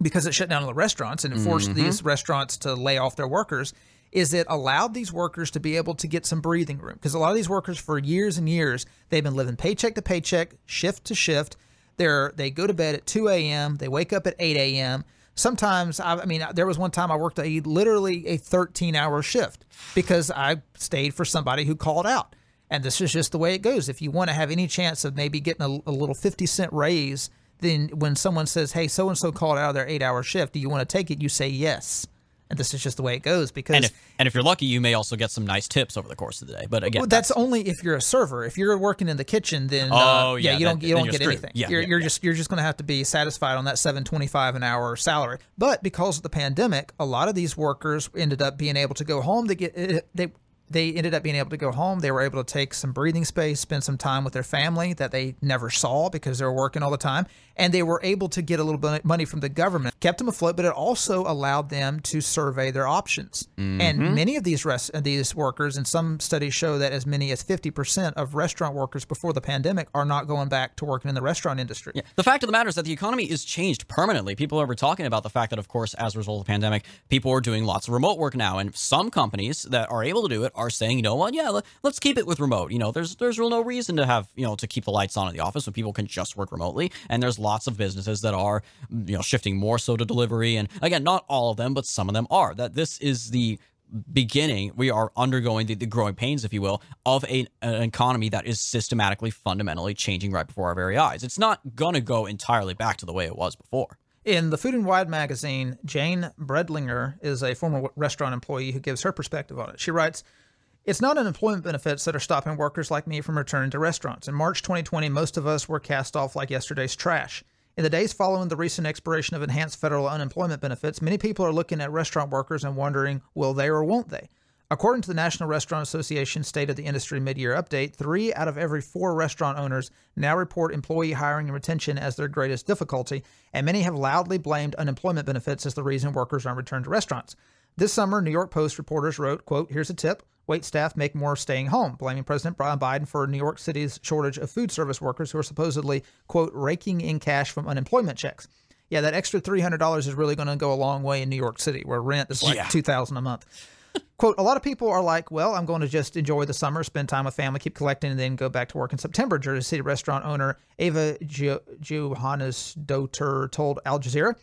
Speaker 2: because it shut down all the restaurants and it forced
Speaker 1: Mm-hmm.
Speaker 2: these restaurants to lay off their workers is it allowed these workers to be able to get some breathing room? Because a lot of these workers for years and years they've been living paycheck to paycheck shift to shift. They're they go to bed at 2 a.m they wake up at 8 a.m sometimes I, I mean there was one time i worked a literally a 13 hour shift because i stayed for somebody who called out. And this is just the way it goes. If you want to have any chance of maybe getting a, a little 50 cent raise then when someone says, "Hey, so and so called out of their eight-hour shift, do you want to take it?" You say yes, and this is just the way it goes because
Speaker 1: and if and if you're lucky, you may also get some nice tips over the course of the day. But again,
Speaker 2: well, that's only if you're a server. If you're working in the kitchen, then uh,
Speaker 1: Oh,
Speaker 2: yeah,
Speaker 1: yeah,
Speaker 2: you don't you don't get
Speaker 1: screwed.
Speaker 2: anything.
Speaker 1: Yeah,
Speaker 2: you're
Speaker 1: yeah,
Speaker 2: you're
Speaker 1: yeah.
Speaker 2: just you're just going to have to be satisfied on that seven twenty five an hour salary. But because of the pandemic, a lot of these workers ended up being able to go home. They get eh, they. They ended up being able to go home. They were able to take some breathing space, spend some time with their family that they never saw because they were working all the time. And they were able to get a little bit of money from the government, kept them afloat, but it also allowed them to survey their options. And mm-hmm. many of these rest, these workers, and some studies show that as many as 50% of restaurant workers before the pandemic are not going back to working in the restaurant industry.
Speaker 1: The fact of the matter is that the economy is changed permanently. People are talking about the fact that, of course, as a result of the pandemic, people are doing lots of remote work now, and some companies that are able to do it are saying, you know what, yeah, let, us keep it with remote. You know, there's there's real no reason to have you know to keep the lights on in the office when people can just work remotely, and there's lots of businesses that are mm, you know shifting more so to delivery, and again, not all of them, but some of them are. That this is the beginning we are undergoing the, the growing pains if you will of a, an economy that is systematically fundamentally changing right before our very eyes it's not going to go entirely back to the way it was before
Speaker 2: In the Food and Wine magazine, Jane Bredlinger is a former restaurant employee who gives her perspective on it. She writes, It's not unemployment benefits that are stopping workers like me from returning to restaurants. In March 2020, most of us were cast off like yesterday's trash. In the days following the recent expiration of enhanced federal unemployment benefits, many people are looking at restaurant workers and wondering, will they or won't they? According to the National Restaurant Association State of the Industry mid-year update, three out of every four restaurant owners now report employee hiring and retention as their greatest difficulty, and many have loudly blamed unemployment benefits as the reason workers aren't returned to restaurants. This summer, New York Post reporters wrote, quote, here's a tip. Wait staff make more staying home, blaming President Brian Biden for New York City's shortage of food service workers who are supposedly, quote, raking in cash from unemployment checks. Yeah, that extra $300 is really going to go a long way in New York City, where rent is like
Speaker 1: Yeah.
Speaker 2: 2000 a month. [LAUGHS] Quote, a lot of people are like, well, I'm going to just enjoy the summer, spend time with family, keep collecting, and then go back to work in September. Jersey City restaurant owner Ava jo- Johannes Doter told Al Jazeera.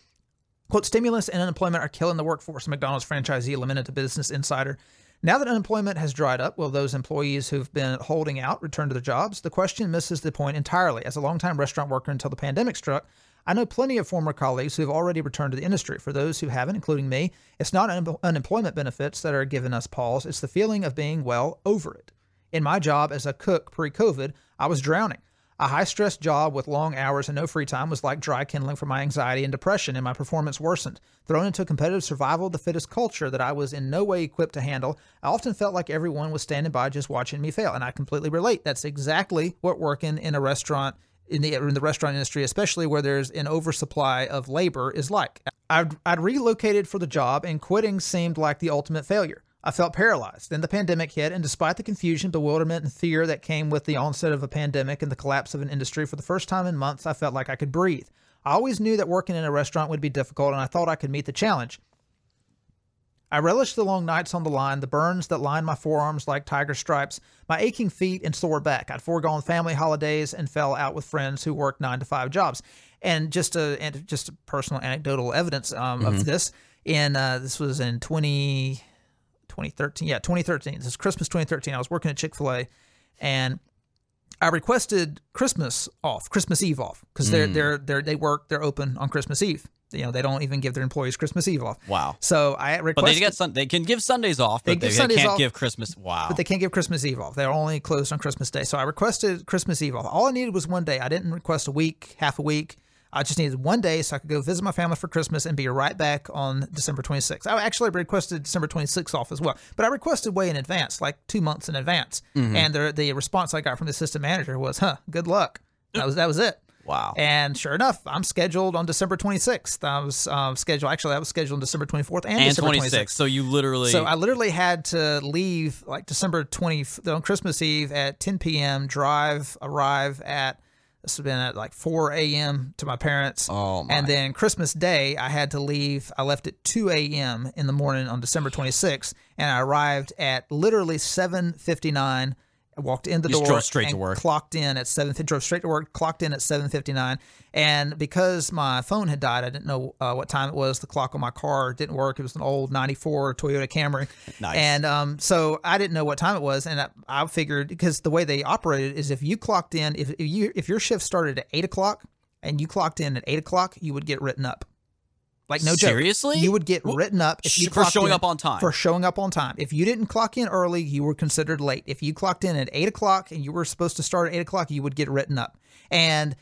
Speaker 2: Quote, stimulus and unemployment are killing the workforce, McDonald's franchisee lamented to Business Insider. Now that unemployment has dried up, will those employees who've been holding out return to their jobs? The question misses the point entirely. As a longtime restaurant worker until the pandemic struck, I know plenty of former colleagues who have already returned to the industry. For those who haven't, including me, it's not un- unemployment benefits that are giving us pause, it's the feeling of being, well, over it. In my job as a cook pre COVID, I was drowning. A high stress job with long hours and no free time was like dry kindling for my anxiety and depression, and my performance worsened. Thrown into a competitive survival of the fittest culture that I was in no way equipped to handle, I often felt like everyone was standing by just watching me fail. And I completely relate. That's exactly what working in a restaurant in the in the restaurant industry, especially where there's an oversupply of labor, is like. I'd, I'd relocated for the job, and quitting seemed like the ultimate failure. I felt paralyzed. Then the pandemic hit, and despite the confusion, bewilderment, and fear that came with the onset of a pandemic and the collapse of an industry, for the first time in months, I felt like I could breathe. I always knew that working in a restaurant would be difficult, and I thought I could meet the challenge. I relished the long nights on the line, the burns that lined my forearms like tiger stripes, my aching feet and sore back. I'd foregone family holidays and fell out with friends who worked nine to five jobs. And just a and just a personal anecdotal evidence um, of this. In uh, this was in 20, 2013. Yeah, 2013. This is Christmas 2013. I was working at Chick Fil A, and I requested Christmas off, Christmas Eve off, because they're mm. they're they're they work they're open on Christmas Eve. You know, they don't even give their employees Christmas Eve off.
Speaker 1: Wow.
Speaker 2: So I requested.
Speaker 1: But they get sun- they can give Sundays off, but
Speaker 2: They
Speaker 1: they,
Speaker 2: give
Speaker 1: they
Speaker 2: Sundays
Speaker 1: can't
Speaker 2: off,
Speaker 1: give Christmas. Wow.
Speaker 2: but they can't give Christmas Eve off. They're only closed on Christmas Day. So I requested Christmas Eve off. All I needed was one day. I didn't request a week, half a week. I just needed one day so I could go visit my family for Christmas and be right back on December 26th. I actually requested December 26th off as well, but I requested way in advance, like two months in advance.
Speaker 1: Mm-hmm.
Speaker 2: And the, the response I got from the assistant manager was, "Huh, good luck." That was that was it.
Speaker 1: wow.
Speaker 2: And sure enough, I'm scheduled on December 26th. I was um, scheduled. Actually, I was scheduled on December 24th and,
Speaker 1: and
Speaker 2: December
Speaker 1: 26. So you literally.
Speaker 2: so I literally had to leave like December 20 on Christmas Eve at 10 p.m. Drive, arrive at this have been at like 4 a.m. to my parents.
Speaker 1: Oh, my.
Speaker 2: And then Christmas Day, I had to leave. I left at 2 a.m. in the morning on December 26th, and I arrived at literally 7:59. I walked in the
Speaker 1: You
Speaker 2: door
Speaker 1: drove straight to work.
Speaker 2: clocked in at 7 drove straight to work clocked in at 7.59 and because my phone had died i didn't know uh, what time it was the clock on my car didn't work. It was an old 94 toyota camry.
Speaker 1: Nice.
Speaker 2: and um, so i didn't know what time it was. And i, I figured because the way they operated is if you clocked in if, if you if your shift started at 8 o'clock and you clocked in at 8 o'clock you would get written up like no joke.
Speaker 1: Seriously?
Speaker 2: you would get written up if you
Speaker 1: for showing
Speaker 2: in-
Speaker 1: up on time.
Speaker 2: For showing up on time. If you didn't clock in early, you were considered late. If you clocked in at eight o'clock and you were supposed to start at eight o'clock, you would get written up. And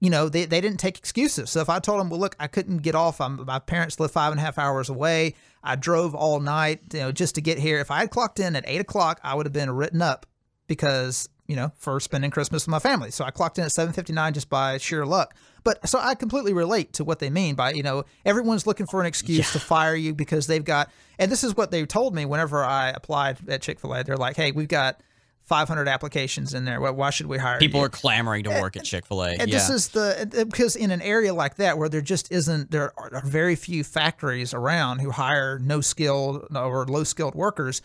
Speaker 2: you know they, they didn't take excuses. So if I told them, well, look, I couldn't get off. I'm, my parents live five and a half hours away. I drove all night, you know, just to get here. If I had clocked in at eight o'clock, I would have been written up because you know for spending Christmas with my family. So I clocked in at seven fifty nine just by sheer luck. But so I completely relate to what they mean by you know everyone's looking for an excuse to fire you because they've got and this is what they told me whenever I applied at Chick fil A. They're like, hey, we've got. 500 applications in there. Why, why should we hire
Speaker 1: people
Speaker 2: you?
Speaker 1: are clamoring to work at Chick Fil A.
Speaker 2: And
Speaker 1: Yeah.
Speaker 2: this is the because in an area like that where there just isn't there are very few factories around who hire no skilled or low skilled workers.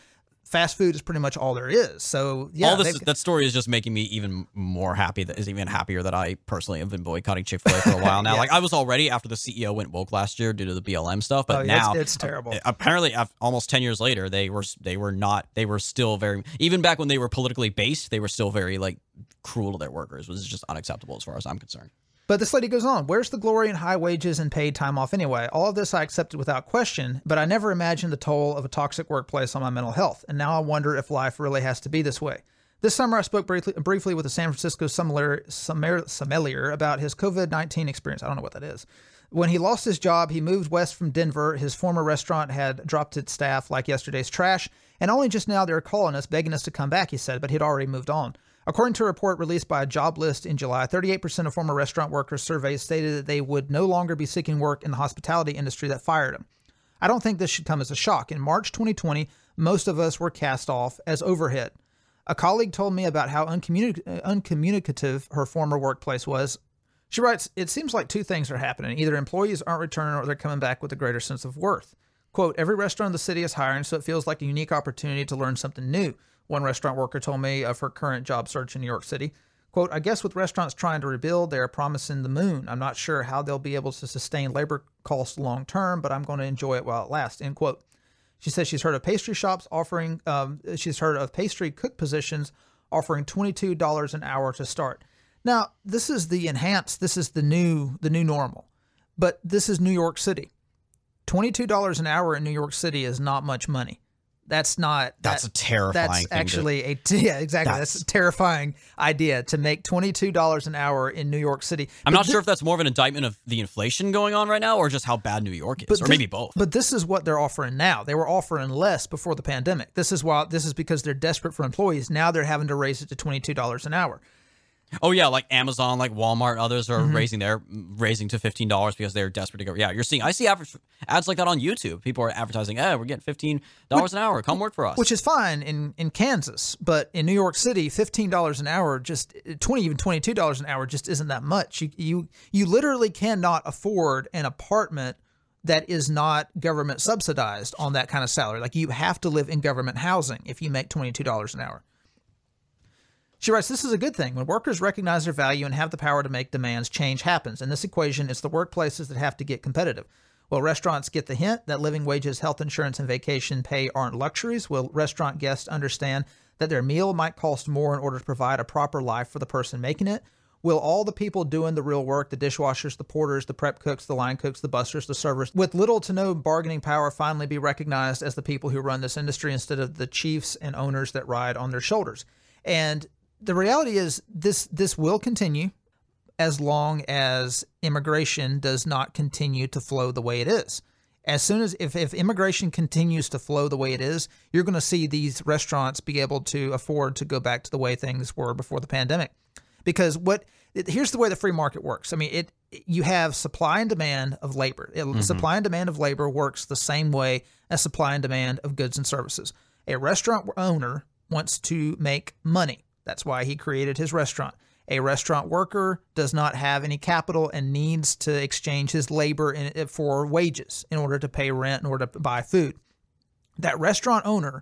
Speaker 2: Fast food is pretty much all there is. So yeah,
Speaker 1: All this
Speaker 2: they've-
Speaker 1: that story is just making me even more happy. That is even happier that I personally have been boycotting Chick Fil A for a while [LAUGHS] now.
Speaker 2: Yeah.
Speaker 1: Like I was already after the CEO went woke last year due to the BLM stuff, but
Speaker 2: Oh, yeah, it's-
Speaker 1: now
Speaker 2: it's terrible.
Speaker 1: Apparently, almost ten years later, they were they were not they were still very even back when they were politically based, they were still very like cruel to their workers. which is just unacceptable as far as I'm concerned.
Speaker 2: But this lady goes on, Where's the glory in high wages and paid time off anyway? All of this I accepted without question, but I never imagined the toll of a toxic workplace on my mental health. And now I wonder if life really has to be this way. This summer, I spoke briefly, briefly with a San Francisco sommelier, sommelier, about his COVID 19 experience. I don't know what that is. When he lost his job, he moved west from Denver. His former restaurant had dropped its staff like yesterday's trash, and only just now they're calling us, begging us to come back, he said, but he'd already moved on. According to a report released by a Joblist in July, 38% of former restaurant workers surveyed stated that they would no longer be seeking work in the hospitality industry that fired them. I don't think this should come as a shock. In March 2020, most of us were cast off as overhead. A colleague told me about how uncommuni- uncommunicative her former workplace was. She writes, It seems like two things are happening. Either employees aren't returning or they're coming back with a greater sense of worth. Quote, Every restaurant in the city is hiring, so it feels like a unique opportunity to learn something new. One restaurant worker told me of her current job search in New York City. Quote, I guess with restaurants trying to rebuild, they are promising the moon. I'm not sure how they'll be able to sustain labor costs long term, but I'm going to enjoy it while it lasts, end quote. She says she's heard of pastry shops offering, um, she's heard of pastry cook positions offering $22 an hour to start. Now, this is the enhanced, this is the new, the new normal, but this is New York City. $22 an hour in New York City is not much money. That's not.
Speaker 1: That's
Speaker 2: that,
Speaker 1: a terrifying
Speaker 2: That's
Speaker 1: thing to-
Speaker 2: actually a [LAUGHS] yeah, exactly. That's,
Speaker 1: That's-
Speaker 2: a terrifying idea to make twenty two dollars an hour in New York City.
Speaker 1: I'm
Speaker 2: But
Speaker 1: not
Speaker 2: thi-
Speaker 1: sure if that's more of an indictment of the inflation going on right now or just how bad New York is, or
Speaker 2: thi-
Speaker 1: maybe both.
Speaker 2: But this is what they're offering now. They were offering less before the pandemic. This is why. This is because they're desperate for employees. Now they're having to raise it to twenty two dollars an hour.
Speaker 1: Oh yeah, like Amazon, like Walmart, others are
Speaker 2: Mm-hmm.
Speaker 1: raising their raising to fifteen dollars because they're desperate to go. Yeah, you're seeing. I see average ads like that on YouTube. People are advertising, "Hey, we're getting fifteen dollars an hour. Come work for us."
Speaker 2: which is fine in, in Kansas, but in New York City, fifteen dollars an hour, just twenty even twenty two dollars an hour, just isn't that much. You you you literally cannot afford an apartment that is not government subsidized on that kind of salary. Like you have to live in government housing if you make twenty two dollars an hour. She writes, This is a good thing. When workers recognize their value and have the power to make demands, change happens. In this equation, it's the workplaces that have to get competitive. Will restaurants get the hint that living wages, health insurance, and vacation pay aren't luxuries? Will restaurant guests understand that their meal might cost more in order to provide a proper life for the person making it? Will all the people doing the real work, the dishwashers, the porters, the prep cooks, the line cooks, the busters, the servers, with little to no bargaining power, finally be recognized as the people who run this industry instead of the chiefs and owners that ride on their shoulders? And the reality is this this will continue as long as immigration does not continue to flow the way it is. As soon as if, if immigration continues to flow the way it is, you're going to see these restaurants be able to afford to go back to the way things were before the pandemic. Because what here's the way the free market works. I mean, it you have supply and demand of labor. It, mm-hmm. Supply and demand of labor works the same way as supply and demand of goods and services. A restaurant owner wants to make money. That's why he created his restaurant. A restaurant worker does not have any capital and needs to exchange his labor in, uh, for wages in order to pay rent, in order to buy food. That restaurant owner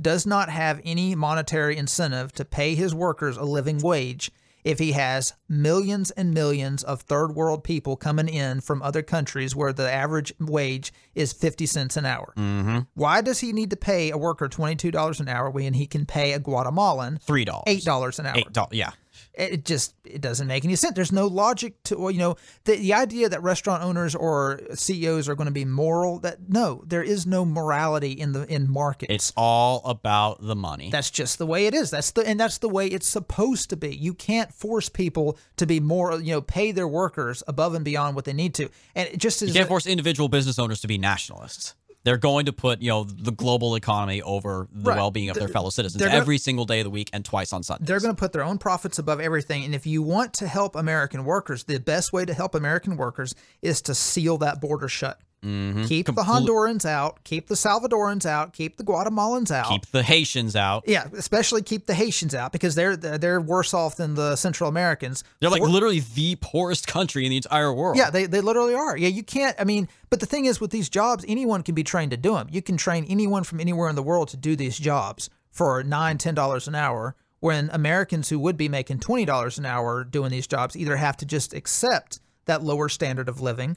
Speaker 2: does not have any monetary incentive to pay his workers a living wage if he has millions and millions of third world people coming in from other countries where the average wage is 50 cents an hour. Mm-hmm. Why does he need to pay a worker $22 an hour when he can pay a Guatemalan
Speaker 1: Three dollars,
Speaker 2: $8 an hour?
Speaker 1: eight dollars. Yeah,
Speaker 2: it just it doesn't make any sense. There's no logic to well, you know the the idea that restaurant owners or CEOs are going to be moral. That no, there is no morality in the in markets.
Speaker 1: it's all about the money.
Speaker 2: that's just the way it is. That's the and that's the way it's supposed to be. You can't force people to be more you know pay their workers above and beyond what they need to. And it just is
Speaker 1: you can't force individual business owners to be nationalists. They're going to put you know the global economy over the
Speaker 2: Right.
Speaker 1: well-being of their fellow citizens
Speaker 2: gonna-
Speaker 1: every single day of the week and twice on Sundays.
Speaker 2: they're going to put their own profits above everything. And if you want to help American workers, the best way to help American workers is to seal that border shut.
Speaker 1: Mm-hmm.
Speaker 2: Keep the Hondurans out, keep the Salvadorans out, keep the Guatemalans out.
Speaker 1: Keep the Haitians out.
Speaker 2: yeah, especially keep the Haitians out because they're they're worse off than the Central Americans.
Speaker 1: They're like
Speaker 2: For-
Speaker 1: literally the poorest country in the entire world.
Speaker 2: yeah, they, they literally are. Yeah, you can't. I mean, but the thing is, with these jobs, anyone can be trained to do them. You can train anyone from anywhere in the world to do these jobs for nine, ten dollars an hour. When Americans who would be making twenty dollars an hour doing these jobs either have to just accept that lower standard of living,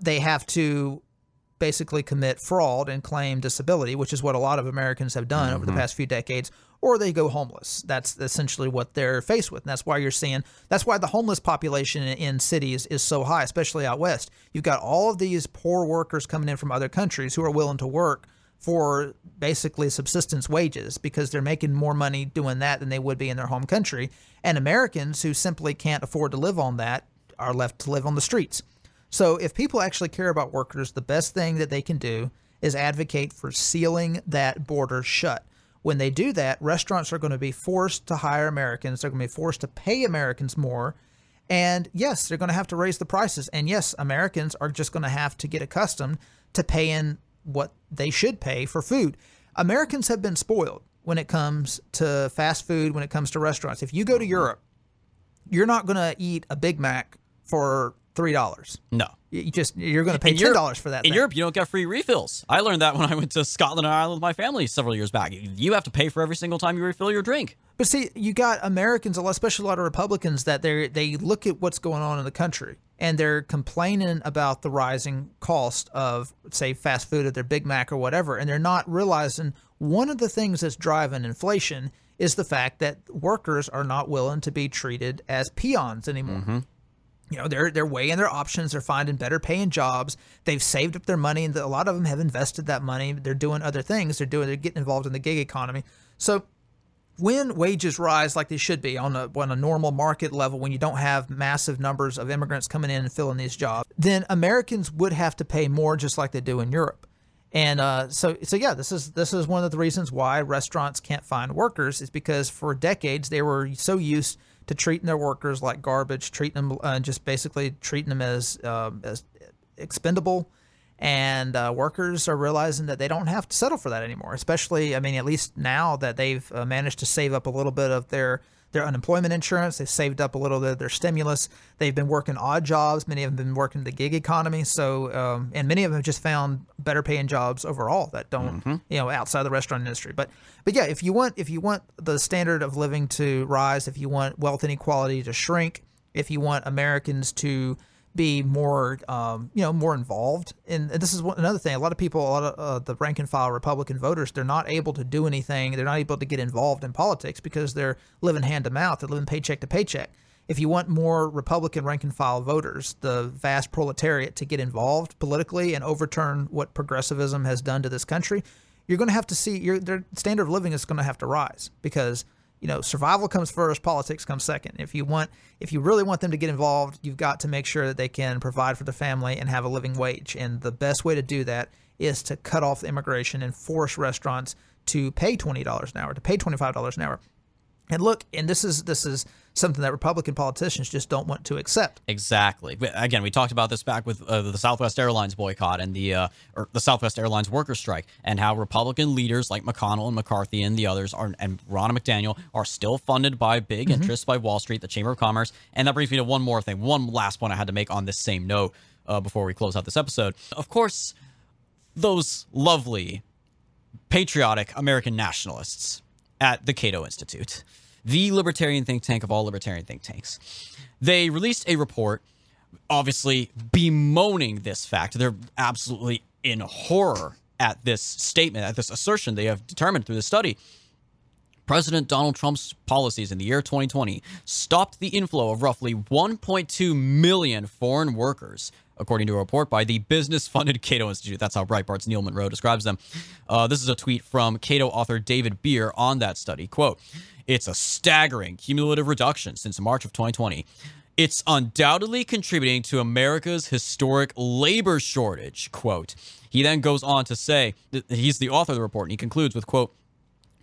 Speaker 2: they have to basically commit fraud and claim disability, which is what a lot of Americans have done over the mm-hmm. past few decades, or they go homeless. That's essentially what they're faced with. And that's why you're seeing, that's why the homeless population in, in cities is so high, especially out west. You've got all of these poor workers coming in from other countries who are willing to work for basically subsistence wages because they're making more money doing that than they would be in their home country. And Americans who simply can't afford to live on that are left to live on the streets. So if people actually care about workers, the best thing that they can do is advocate for sealing that border shut. When they do that, restaurants are going to be forced to hire Americans. They're going to be forced to pay Americans more. And yes, they're going to have to raise the prices. And yes, Americans are just going to have to get accustomed to paying what they should pay for food. Americans have been spoiled when it comes to fast food, when it comes to restaurants. If you go to mm-hmm. Europe, you're not going to eat a Big Mac for three dollars.
Speaker 1: No.
Speaker 2: You just you're going to pay
Speaker 1: In
Speaker 2: ten dollars for that.
Speaker 1: In
Speaker 2: thing.
Speaker 1: Europe, you don't get free refills. I learned that when I went to Scotland and Ireland with my family several years back. You have to pay for every single time you refill your drink.
Speaker 2: But see, you got Americans, a lot- especially a lot of Republicans, that they they look at what's going on in the country and they're complaining about the rising cost of, say, fast food or their Big Mac or whatever, and they're not realizing one of the things that's driving inflation is the fact that workers are not willing to be treated as peons anymore. Mm-hmm. You know, they're they're weighing their options. They're finding better paying jobs. They've saved up their money, and a lot of them have invested that money. They're doing other things. They're doing. They're getting involved in the gig economy. So when wages rise like they should be on a on a normal market level, when you don't have massive numbers of immigrants coming in and filling these jobs, then Americans would have to pay more, just like they do in Europe. And uh, so, so yeah, this is this is one of the reasons why restaurants can't find workers is because for decades they were so used to treating their workers like garbage, treating them uh, just basically treating them as um as expendable. And uh, workers are realizing that they don't have to settle for that anymore. Especially, I mean, at least now that they've uh, managed to save up a little bit of their their unemployment insurance, they've saved up a little bit of their stimulus. They've been working odd jobs. Many of them have been working the gig economy. So, um, and many of them have just found better paying jobs overall that don't, you know, outside the restaurant industry. But, but yeah, if you want if you want the standard of living to rise, if you want wealth inequality to shrink, if you want Americans to be more, um, you know, more involved. And this is one, another thing. A lot of people, a lot of uh, the rank and file Republican voters, they're not able to do anything. They're not able to get involved in politics because they're living hand to mouth. They're living paycheck to paycheck. If you want more Republican rank and file voters, the vast proletariat, to get involved politically and overturn what progressivism has done to this country, you're going to have to see your their standard of living is going to have to rise because you know survival comes first politics comes second. If you want if you really want them to get involved you've got to make sure that they can provide for the family and have a living wage. And the best way to do that is to cut off immigration and force restaurants to pay $20 an hour to pay $25 an hour and look and this is this is something that republican politicians just don't want to accept
Speaker 1: Exactly. Again, we talked about this back with uh, the Southwest Airlines boycott and the uh, or the Southwest Airlines worker strike, and how Republican leaders like McConnell and McCarthy and the others are, and Ron McDaniel are still funded by big interests by Wall Street, the Chamber of Commerce, and that brings me to one more thing, one last point I had to make on this same note uh, before we close out this episode. Of course, those lovely patriotic American nationalists at the Cato Institute, the libertarian think tank of all libertarian think tanks. They released a report, obviously bemoaning this fact. They're absolutely in horror at this statement, at this assertion they have determined through the study. President Donald Trump's policies in the year 2020 stopped the inflow of roughly 1.2 million foreign workers, according to a report by the business funded [LAUGHS] Cato Institute. That's how Breitbart's Neil Munro describes them. Uh, this is a tweet from Cato author David Bier on that study. Quote, It's a staggering cumulative reduction since March of 2020. It's undoubtedly contributing to America's historic labor shortage. Quote. He then goes on to say, he's the author of the report, and he concludes with, quote,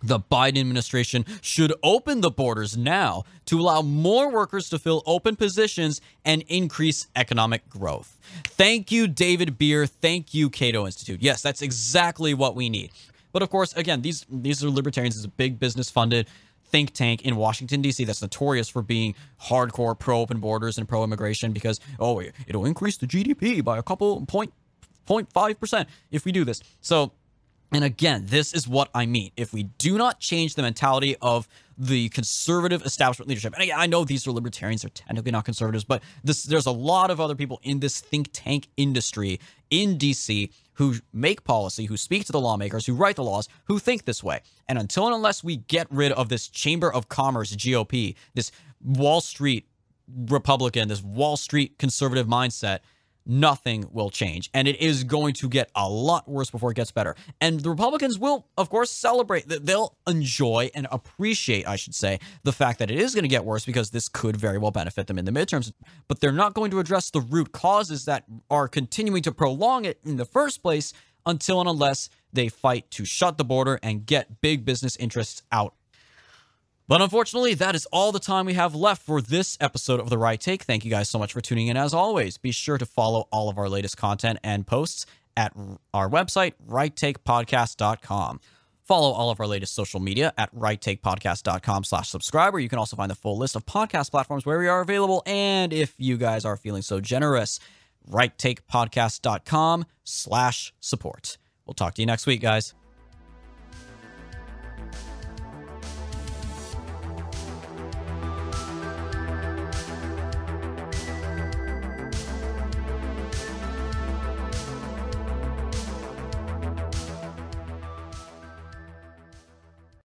Speaker 1: the Biden administration should open the borders now to allow more workers to fill open positions and increase economic growth. Thank you, David Bier. Thank you, Cato Institute. Yes, that's exactly what we need. But of course, again, these these are libertarians. It's a big business funded think tank in Washington D.C. that's notorious for being hardcore pro open borders and pro immigration because oh, it'll increase the GDP by a couple point point five percent if we do this. So and again, this is what I mean. If we do not change the mentality of the conservative establishment leadership, and again, I know these are libertarians, they're technically not conservatives, but this, there's a lot of other people in this think tank industry in DC who make policy, who speak to the lawmakers, who write the laws, who think this way. And until and unless we get rid of this Chamber of Commerce GOP, this Wall Street Republican, this Wall Street conservative mindset, nothing will change. And it is going to get a lot worse before it gets better. And the Republicans will, of course, celebrate that they'll enjoy and appreciate, I should say, the fact that it is going to get worse because this could very well benefit them in the midterms. But they're not going to address the root causes that are continuing to prolong it in the first place until and unless they fight to shut the border and get big business interests out but unfortunately, that is all the time we have left for this episode of The Right Take. Thank you guys so much for tuning in as always. Be sure to follow all of our latest content and posts at our website, righttakepodcast.com. Follow all of our latest social media at righttakepodcast.com slash subscribe, where you can also find the full list of podcast platforms where we are available. And if you guys are feeling so generous, righttakepodcast.com slash support. We'll talk to you next week, guys.